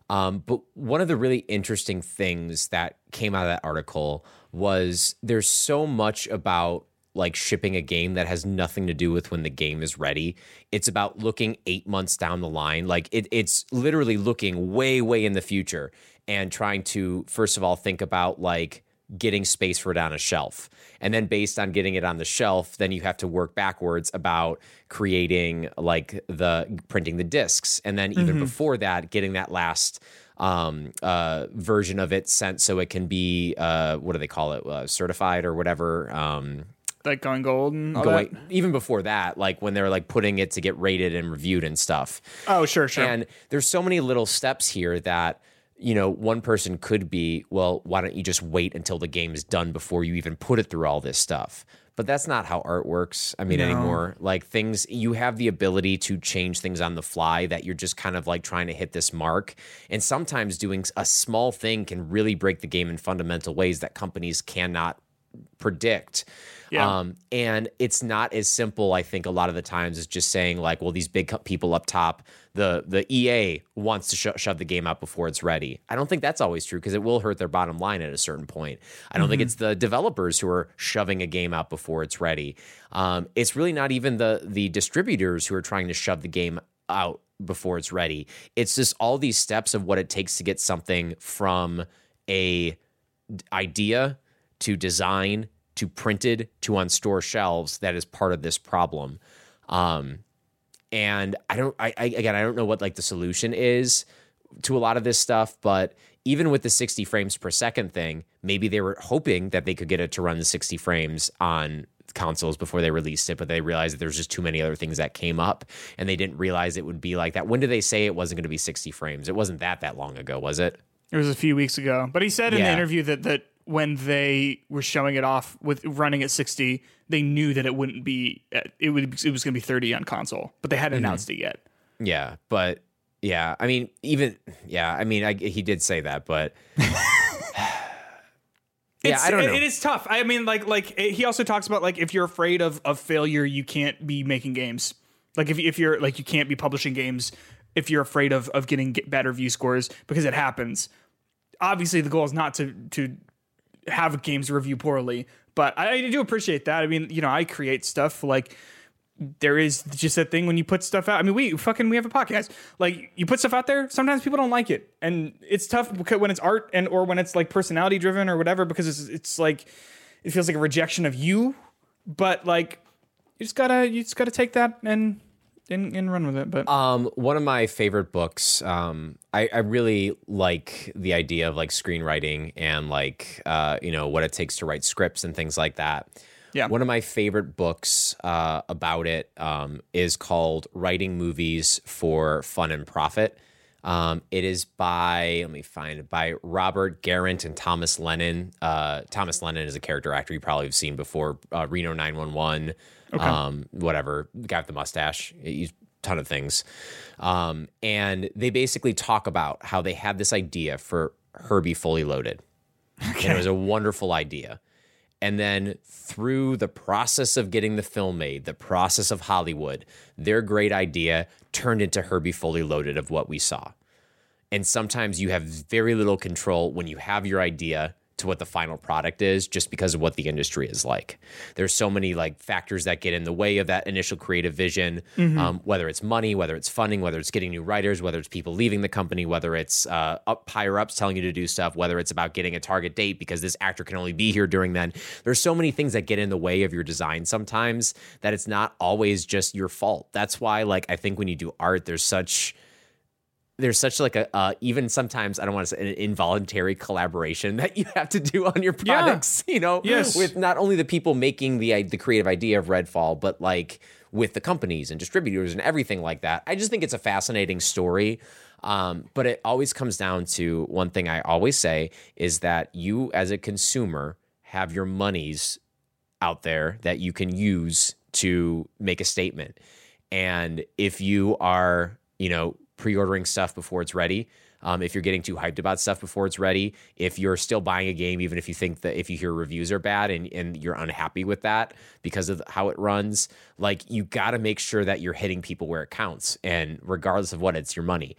Um, but one of the really interesting things that came out of that article was there's so much about like shipping a game that has nothing to do with when the game is ready. It's about looking eight months down the line. Like it, it's literally looking way, way in the future and trying to, first of all, think about like getting space for it on a shelf. And then based on getting it on the shelf, then you have to work backwards about creating like the printing the discs. And then even before that, getting that last um uh version of it sent so it can be uh what do they call it uh, certified or whatever um like going gold and all going even before that like when they're like putting it to get rated and reviewed and stuff Oh, sure, sure. and there's so many little steps here that you know one person could be well why don't you just wait until the game is done before you even put it through all this stuff but that's not how art works i mean No. anymore like things you have the ability to change things on the fly that you're just kind of like trying to hit this mark and sometimes doing a small thing can really break the game in fundamental ways that companies cannot predict. Yeah. Um, and it's not as simple, I think, a lot of the times as just saying like, well, these big people up top, the the EA wants to sho- shove the game out before it's ready. I don't think that's always true because it will hurt their bottom line at a certain point. I don't think it's the developers who are shoving a game out before it's ready. Um, it's really not even the the distributors who are trying to shove the game out before it's ready. It's just all these steps of what it takes to get something from a idea to design to printed to on store shelves that is part of this problem. Um and i don't I, I again i don't know what like the solution is to a lot of this stuff but even with the 60 frames per second thing maybe they were hoping that they could get it to run the 60 frames on consoles before they released it but they realized that there's just too many other things that came up and they didn't realize it would be like that. When did they say it wasn't going to be 60 frames? It wasn't that that long ago was it? It was a few weeks ago, but he said in the interview that that when they were showing it off with running at 60, they knew that it wouldn't be it would it was going to be 30 on console, but they hadn't mm-hmm. announced it yet. Yeah, but yeah, I mean, even yeah, I mean, I, he did say that, but [SIGHS] yeah, It's- I don't it- know. it is tough. I mean, like like it- he also talks about like if you're afraid of of failure, you can't be making games. Like if if you're like you can't be publishing games if you're afraid of of getting get bad review scores because it happens. Obviously, the goal is not to to have games review poorly, but I, I do appreciate that. I mean, you know, I create stuff like there is just that thing when you put stuff out. I mean, we fucking we have a podcast. Like you put stuff out there, sometimes people don't like it, and it's tough because when it's art and or when it's like personality driven or whatever, because it's it's like it feels like a rejection of you. But like you just gotta you just gotta take that and and, and run with it. But Um, one of my favorite books. Um, I, I really like the idea of like screenwriting and like uh, you know what it takes to write scripts and things like that. Yeah. One of my favorite books uh, about it um, is called "Writing Movies for Fun and Profit." Um, it is by let me find it by Robert Garant and Thomas Lennon. Uh, Thomas Lennon is a character actor you probably have seen before. Uh, Reno nine one one. Um, whatever guy with the mustache. He's ton of things. Um, and they basically talk about how they had this idea for Herbie Fully Loaded. And it was a wonderful idea. And then through the process of getting the film made, the process of Hollywood, their great idea turned into Herbie Fully Loaded of what we saw. And sometimes you have very little control when you have your idea to what the final product is just because of what the industry is like. There's so many like factors that get in the way of that initial creative vision, um, whether it's money, whether it's funding, whether it's getting new writers, whether it's people leaving the company, whether it's uh, up higher ups telling you to do stuff, whether it's about getting a target date because this actor can only be here during then. There's so many things that get in the way of your design sometimes that it's not always just your fault. That's why like I think when you do art, there's such there's such like a uh, even sometimes I don't want to say an involuntary collaboration [LAUGHS] that you have to do on your Yeah. products. You know, Yes. with not only the people making the the creative idea of Redfall, but like with the companies and distributors and everything like that. I just think it's a fascinating story. Um, but it always comes down to one thing I always say is that you as a consumer have your monies out there that you can use to make a statement. And if you are, you know, pre-ordering stuff before it's ready, um, if you're getting too hyped about stuff before it's ready, if you're still buying a game, even if you think that if you hear reviews are bad and, and you're unhappy with that because of how it runs, like you got to make sure that you're hitting people where it counts. And regardless of what, it's your money.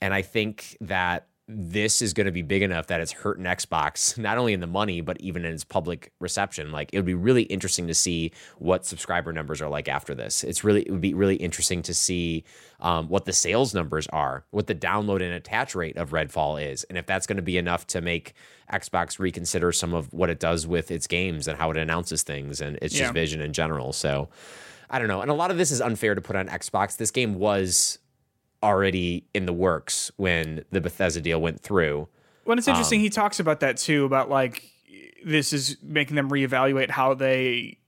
And I think that this is going to be big enough that it's hurting Xbox, [LAUGHS] not only in the money, but even in its public reception. Like it would be really interesting to see what subscriber numbers are like after this. It's really, it would be really interesting to see um, what the sales numbers are, what the download and attach rate of Redfall is, and if that's going to be enough to make Xbox reconsider some of what it does with its games and how it announces things and its Yeah. just vision in general. So I don't know. And a lot of this is unfair to put on Xbox. This game was already in the works when the Bethesda deal went through. When it's Um, interesting, he talks about that too, about like this is making them reevaluate how they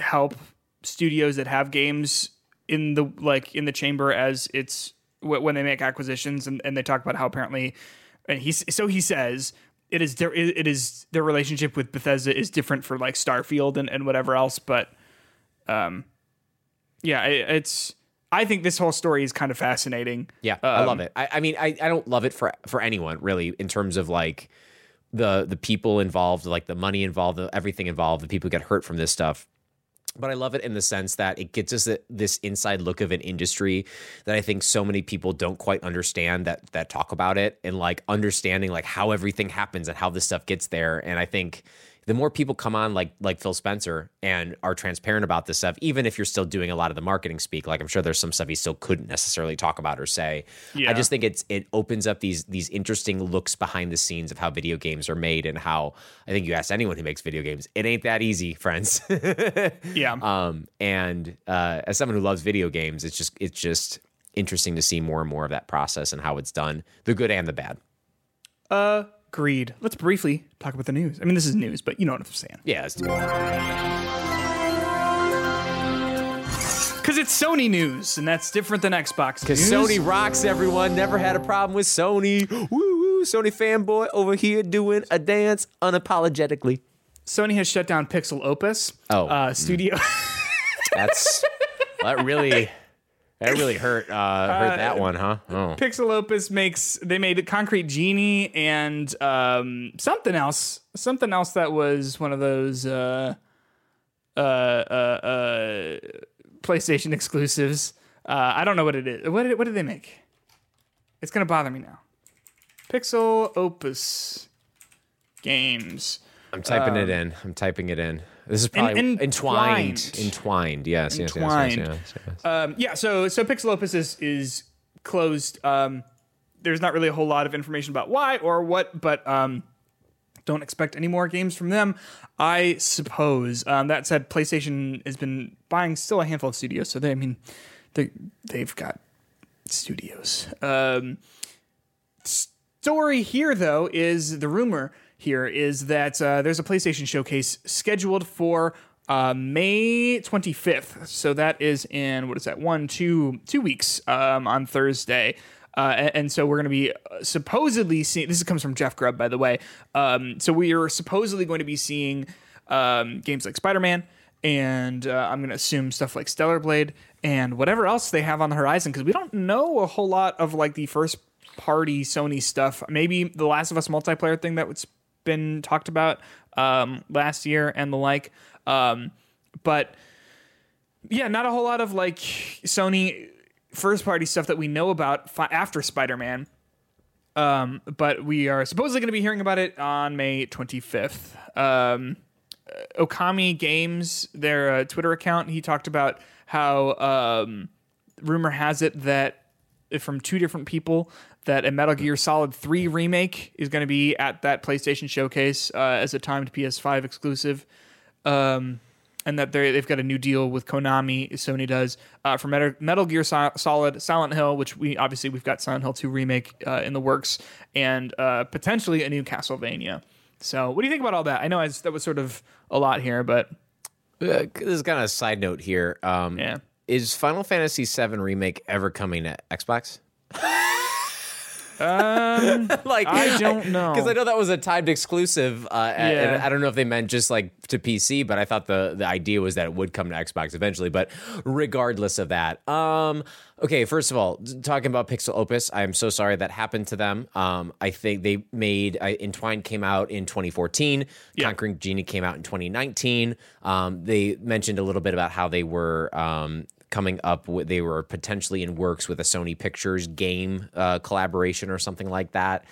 help studios that have games in the like in the chamber as it's wh- when they make acquisitions, and, and they talk about how apparently, and he's so he says it is their it is their relationship with Bethesda is different for like Starfield and, and whatever else, but um, yeah, it, it's. I think this whole story is kind of fascinating. Yeah, I love Um, it. I, I mean, I, I don't love it for for anyone really in terms of like the the people involved, like the money involved, the, everything involved, the people who get hurt from this stuff. But I love it in the sense that it gets us this inside look of an industry that I think so many people don't quite understand that that talk about it and like understanding like how everything happens and how this stuff gets there. And I think the more people come on like like Phil Spencer and are transparent about this stuff, even if you're still doing a lot of the marketing speak, like I'm sure there's some stuff he still couldn't necessarily talk about or say. Yeah. I just think it's it opens up these these interesting looks behind the scenes of how video games are made and how I think you ask anyone who makes video games, it ain't that easy, friends. [LAUGHS] Yeah. um, and uh, as someone who loves video games, it's just it's just interesting to see more and more of that process and how it's done, the good and the bad. Agreed. Let's briefly talk about the news. I mean, this is news, but you know what I'm saying. Yeah, let's do. Because it's Sony news, and that's different than Xbox Because news. Sony rocks, everyone. Never had a problem with Sony. Woo woo, Sony fanboy over here doing a dance unapologetically. Sony has shut down Pixel Opus. Oh. uh, studio. [LAUGHS] That's that really that really hurt uh, hurt that one, huh? Oh. Pixel Opus makes they made Concrete Genie and um, something else, something else that was one of those uh, uh, uh, uh, PlayStation exclusives. Uh, I don't know what it is. What did, what did they make? It's gonna bother me now. Pixel Opus games. I'm typing it in. I'm typing it in. This is probably en- entwined. entwined. Entwined. Yes. Yes. Yes. Yes. yes, yes. Um, yeah, so so Pixel Opus is is closed. Um, there's not really a whole lot of information about why or what, but um, don't expect any more games from them. I suppose. Um, that said, PlayStation has been buying still a handful of studios, so they, I mean, they they've got studios. Um, story here though is the rumor here is that uh, there's a PlayStation showcase scheduled for uh, May 25th. So that is in what is that? One, two, two weeks um, on Thursday. Uh, and, and so we're going to be uh, supposedly seeing. This comes from Jeff Grubb, by the way. Um, so we are supposedly going to be seeing um, games like Spider Man, and uh, I'm going to assume stuff like Stellar Blade and whatever else they have on the horizon because we don't know a whole lot of like the first party Sony stuff. Maybe the Last of Us multiplayer thing that's been talked about um, last year and the like. Um, but yeah, not a whole lot of like Sony first party stuff that we know about fi- after Spider Man. Um, but we are supposedly going to be hearing about it on May 25th. Um, Okami Games, their uh, Twitter account, he talked about how um, rumor has it that from two different people that a Metal Gear Solid 3 remake is going to be at that PlayStation showcase uh, as a timed PS5 exclusive. Um, and that they they've got a new deal with Konami, Sony does, uh, for Metal, Metal Gear Sol- Solid, Silent Hill, which we obviously we've got Silent Hill 2 remake uh, in the works, and uh, potentially a new Castlevania. So, what do you think about all that? I know I, that was sort of a lot here, but Uh, this is kind of a side note here. Um, yeah. Is Final Fantasy VII remake ever coming to Xbox? [LAUGHS] Um, [LAUGHS] like I don't [LAUGHS] know. because I know that was a timed exclusive. Uh, and Yeah. I don't know if they meant just like to PC, but I thought the the idea was that it would come to Xbox eventually. But regardless of that, um, okay. First of all, talking about Pixel Opus, I am so sorry that happened to them. Um, I think they made I, Entwined came out in 2014. Yeah. Concrete Genie came out in 2019. Um, they mentioned a little bit about how they were. Um, coming up with they were potentially in works with a Sony Pictures game uh, collaboration or something like that.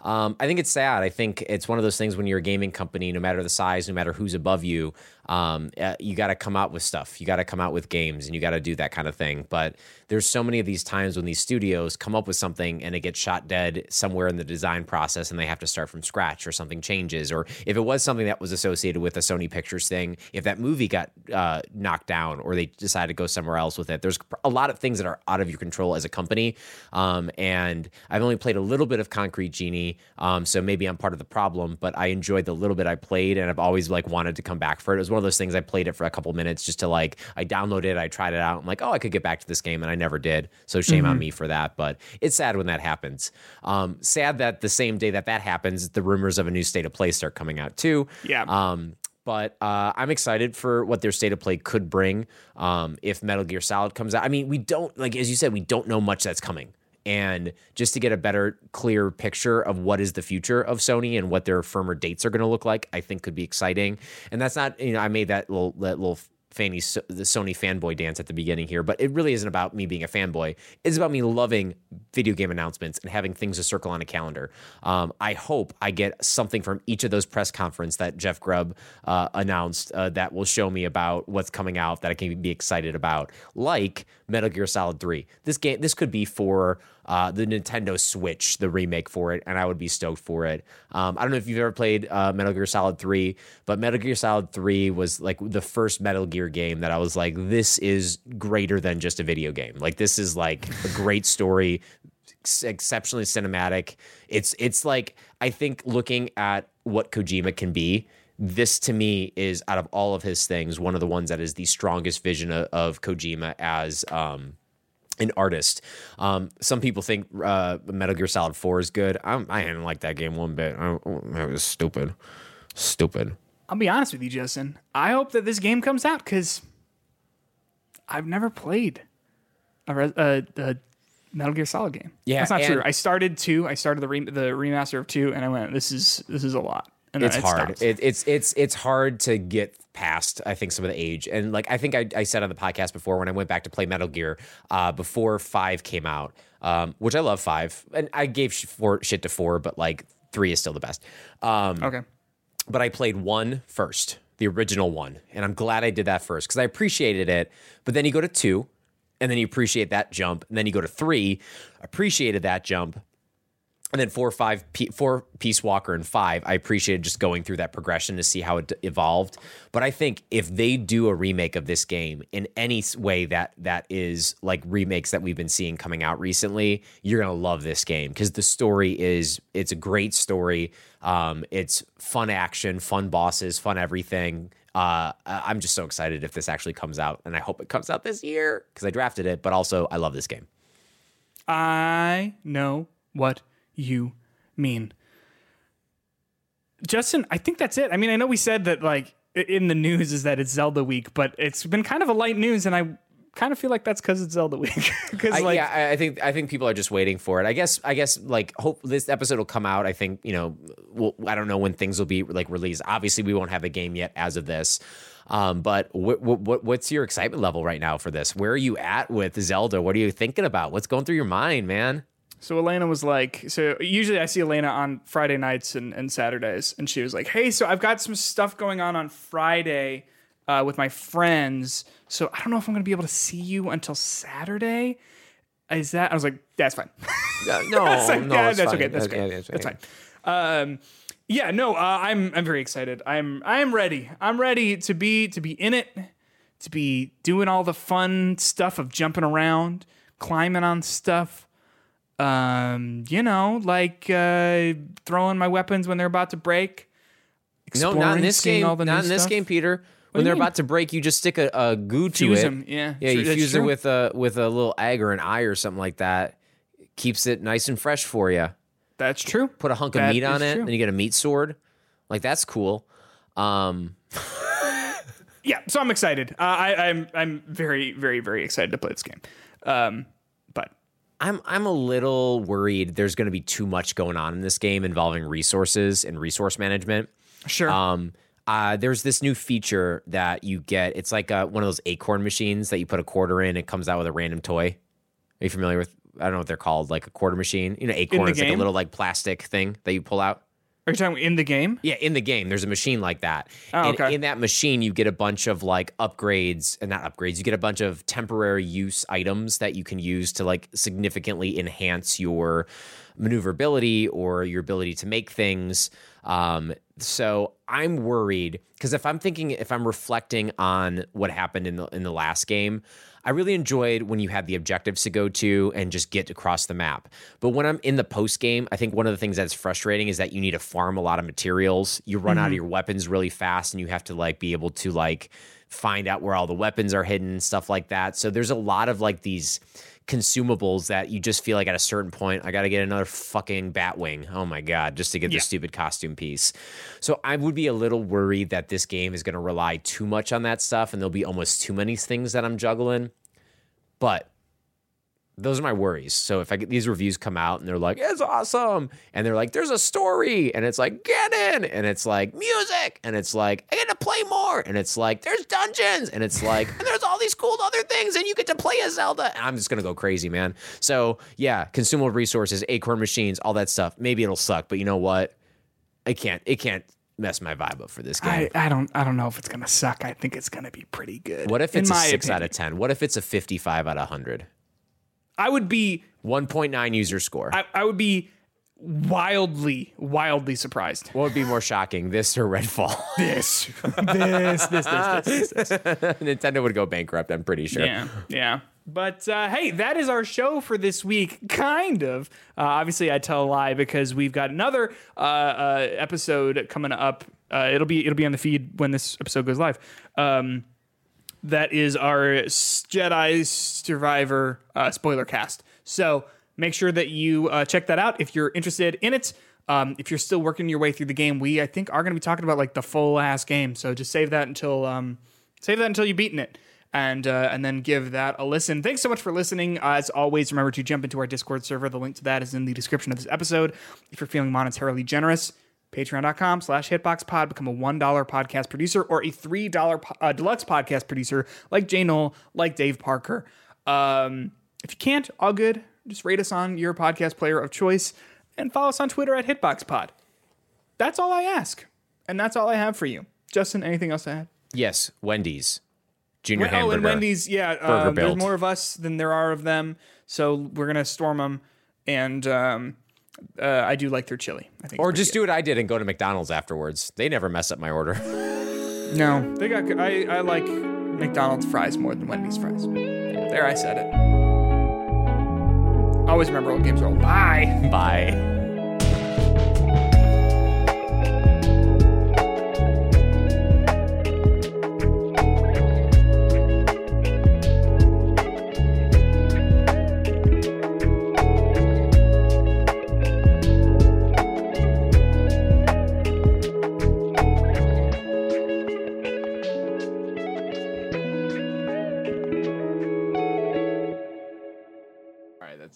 Um, I think it's sad. I think it's one of those things when you're a gaming company, no matter the size, no matter who's above you, um, uh, you got to come out with stuff. You got to come out with games and you got to do that kind of thing. But there's so many of these times when these studios come up with something and it gets shot dead somewhere in the design process and they have to start from scratch or something changes. Or if it was something that was associated with a Sony Pictures thing, if that movie got uh, knocked down or they decided to go somewhere else with it, there's a lot of things that are out of your control as a company. Um, and I've only played a little bit of Concrete Genie, um, so maybe I'm part of the problem. But I enjoyed the little bit I played, and I've always like wanted to come back for it. It was one of those things I played it for a couple minutes just to like I downloaded it, I tried it out. I'm like, oh, I could get back to this game, and I never did. So shame on me for that. But it's sad when that happens. Um, sad that the same day that that happens, the rumors of a new state of play start coming out too. Yeah. Um, but uh, I'm excited for what their state of play could bring um, if Metal Gear Solid comes out. I mean, we don't like as you said, we don't know much that's coming. And just to get a better, clear picture of what is the future of Sony and what their firmer dates are going to look like, I think could be exciting. And that's not, you know, I made that little that little Fanny the Sony fanboy dance at the beginning here, but it really isn't about me being a fanboy. It's about me loving video game announcements and having things to circle on a calendar. Um, I hope I get something from each of those press conference that Jeff Grubb uh, announced uh, that will show me about what's coming out that I can be excited about, like Metal Gear Solid Three. This game, this could be for uh, the Nintendo Switch, the remake for it, and I would be stoked for it. Um, I don't know if you've ever played uh, Metal Gear Solid 3, but Metal Gear Solid 3 was like the first Metal Gear game that I was like, this is greater than just a video game. Like, this is like a great story, exceptionally cinematic. It's it's like I think looking at what Kojima can be. This to me is out of all of his things, one of the ones that is the strongest vision of, of Kojima as um, an artist. Um, some people think uh, Metal Gear Solid 4 is good. I'm, I didn't like that game one bit. I, it was stupid. Stupid. I'll be honest with you, Justin. I hope that this game comes out because I've never played a, res- a, a Metal Gear Solid game. Yeah, that's not true. I started two. I started the re- the remaster of two, and I went, "This is this is a lot." And It's it hard. It, it's it's it's hard to get past. I think some of the age and like I think I, I said on the podcast before when I went back to play Metal Gear uh, before five came out, um, which I love five, and I gave sh- four shit to four, but like three is still the best. Um, okay. but I played one first, the original one, and I'm glad I did that first because I appreciated it. But then you go to two, and then you appreciate that jump, and then you go to three, appreciated that jump, and then four, five, four, Peace Walker, and five. I appreciated just going through that progression to see how it evolved. But I think if they do a remake of this game in any way that that is like remakes that we've been seeing coming out recently, you're gonna love this game because the story is it's a great story. Um, it's fun action, fun bosses, fun everything. Uh, I'm just so excited if this actually comes out, and I hope it comes out this year because I drafted it. But also, I love this game. I know what you mean. Justin, I think that's it. I mean, I know we said that like in the news is that it's Zelda week, but it's been kind of a light news, and I kind of feel like that's because it's Zelda week. [LAUGHS] Because like, yeah, I- think I think people are just waiting for it. I guess I guess like hope this episode will come out. I think you know, we'll, I don't know when things will be like released. Obviously, we won't have a game yet as of this. Um, but what, what what's your excitement level right now for this? Where are you at with Zelda? What are you thinking about? What's going through your mind, man? So Elena was like, so usually I see Elena on Friday nights and, and Saturdays, and she was like, hey, so I've got some stuff going on on Friday uh, with my friends, so I don't know if I'm gonna be able to see you until Saturday. Is that? I was like, that's fine. [LAUGHS] no, like, no, yeah, that's fine. okay. That's Okay, okay. That's fine. Um, yeah, no, uh, I'm I'm very excited. I'm I'm ready. I'm ready to be to be in it, to be doing all the fun stuff of jumping around, climbing on stuff. Um, you know, like uh, throwing my weapons when they're about to break. No, not in this game. all the Not in this stuff. game, Peter. When they're mean? about to break, you just stick a, a goo to Fuse it. 'em, yeah. yeah. True, You fuse it with a with a little egg or an eye or something like that. keeps it nice and fresh for you. That's true. Put a hunk of meat on it, true. then you get a meat sword. Like that's cool. Um, [LAUGHS] Yeah, so I'm excited. Uh, I, I'm I'm very very very excited to play this game. Um, I'm I'm a little worried there's going to be too much going on in this game involving resources and resource management. sure. Um, uh, there's this new feature that you get. It's like uh one of those acorn machines that you put a quarter in. It comes out with a random toy. Are you familiar with? I don't know what they're called, like a quarter machine. You know, acorn is like a little like plastic thing that you pull out. Are you talking in the game? Yeah, in the game, there's a machine like that. Oh, and okay. in that machine, you get a bunch of like upgrades and not upgrades. You get a bunch of temporary use items that you can use to like significantly enhance your maneuverability or your ability to make things. Um, so I'm worried because if I'm thinking, if I'm reflecting on what happened in the in the last game, I really enjoyed when you had the objectives to go to and just get across the map. But when I'm in the post game, I think one of the things that's frustrating is that you need to farm a lot of materials. You run out of mm-hmm. your weapons really fast and you have to like be able to like find out where all the weapons are hidden, and stuff like that. So there's a lot of like these consumables that you just feel like at a certain point, I got to get another fucking Batwing. Oh my God, just to get Yeah. the stupid costume piece. So I would be a little worried that this game is going to rely too much on that stuff and there'll be almost too many things that I'm juggling. But those are my worries. So if I get these reviews come out and they're like, it's awesome, and they're like, there's a story, and it's like, get in, and it's like music, and it's like, I get to play more, and it's like, there's dungeons, and it's like, and there's all these cool other things, and you get to play as Zelda. And I'm just gonna go crazy, man. So yeah, consumable resources, acorn machines, all that stuff. Maybe it'll suck, but you know what? It can't. It can't mess my vibe up for this game. I, I don't I don't know if it's gonna suck. I think it's gonna be pretty good. what if it's a six out of ten? What if it's a fifty-five out of hundred? I would be 1.9 user score. I, I would be wildly wildly surprised. What would be more shocking, this or Redfall? [LAUGHS] This this this this this. this. [LAUGHS] Nintendo would go bankrupt, I'm pretty sure. Yeah, yeah. But uh, hey, that is our show for this week. Kind of. Uh, obviously, I tell a lie because we've got another uh, uh, episode coming up. Uh, it'll be it'll be on the feed when this episode goes live. Um, that is our Jedi Survivor uh, spoiler cast. So make sure that you uh, check that out if you're interested in it. Um, if you're still working your way through the game, we I think are going to be talking about like the full ass game. So just save that until um, save that until you've beaten it. And uh, and then give that a listen. Thanks so much for listening. Uh, as always, remember to jump into our Discord server. The link to that is in the description of this episode. If you're feeling monetarily generous, patreon.com slash hitboxpod. Become a $1 podcast producer or a $3 uh, deluxe podcast producer like J Knol like dave parker. Um, if you can't all good. Just rate us on your podcast player of choice and follow us on twitter at hitboxpod. That's all i ask and that's all i have for you. Justin anything else to add? Yes, Wendy's. Junior oh hamburger. and wendy's yeah um, there's more of us than there are of them so we're gonna storm them and um, uh, i do like their chili i think Or just do what I did and go to McDonald's afterwards. They never mess up my order. [LAUGHS] No, they got. I I like McDonald's fries more than Wendy's fries. There, I said it. Always remember old games roll. Bye. Bye.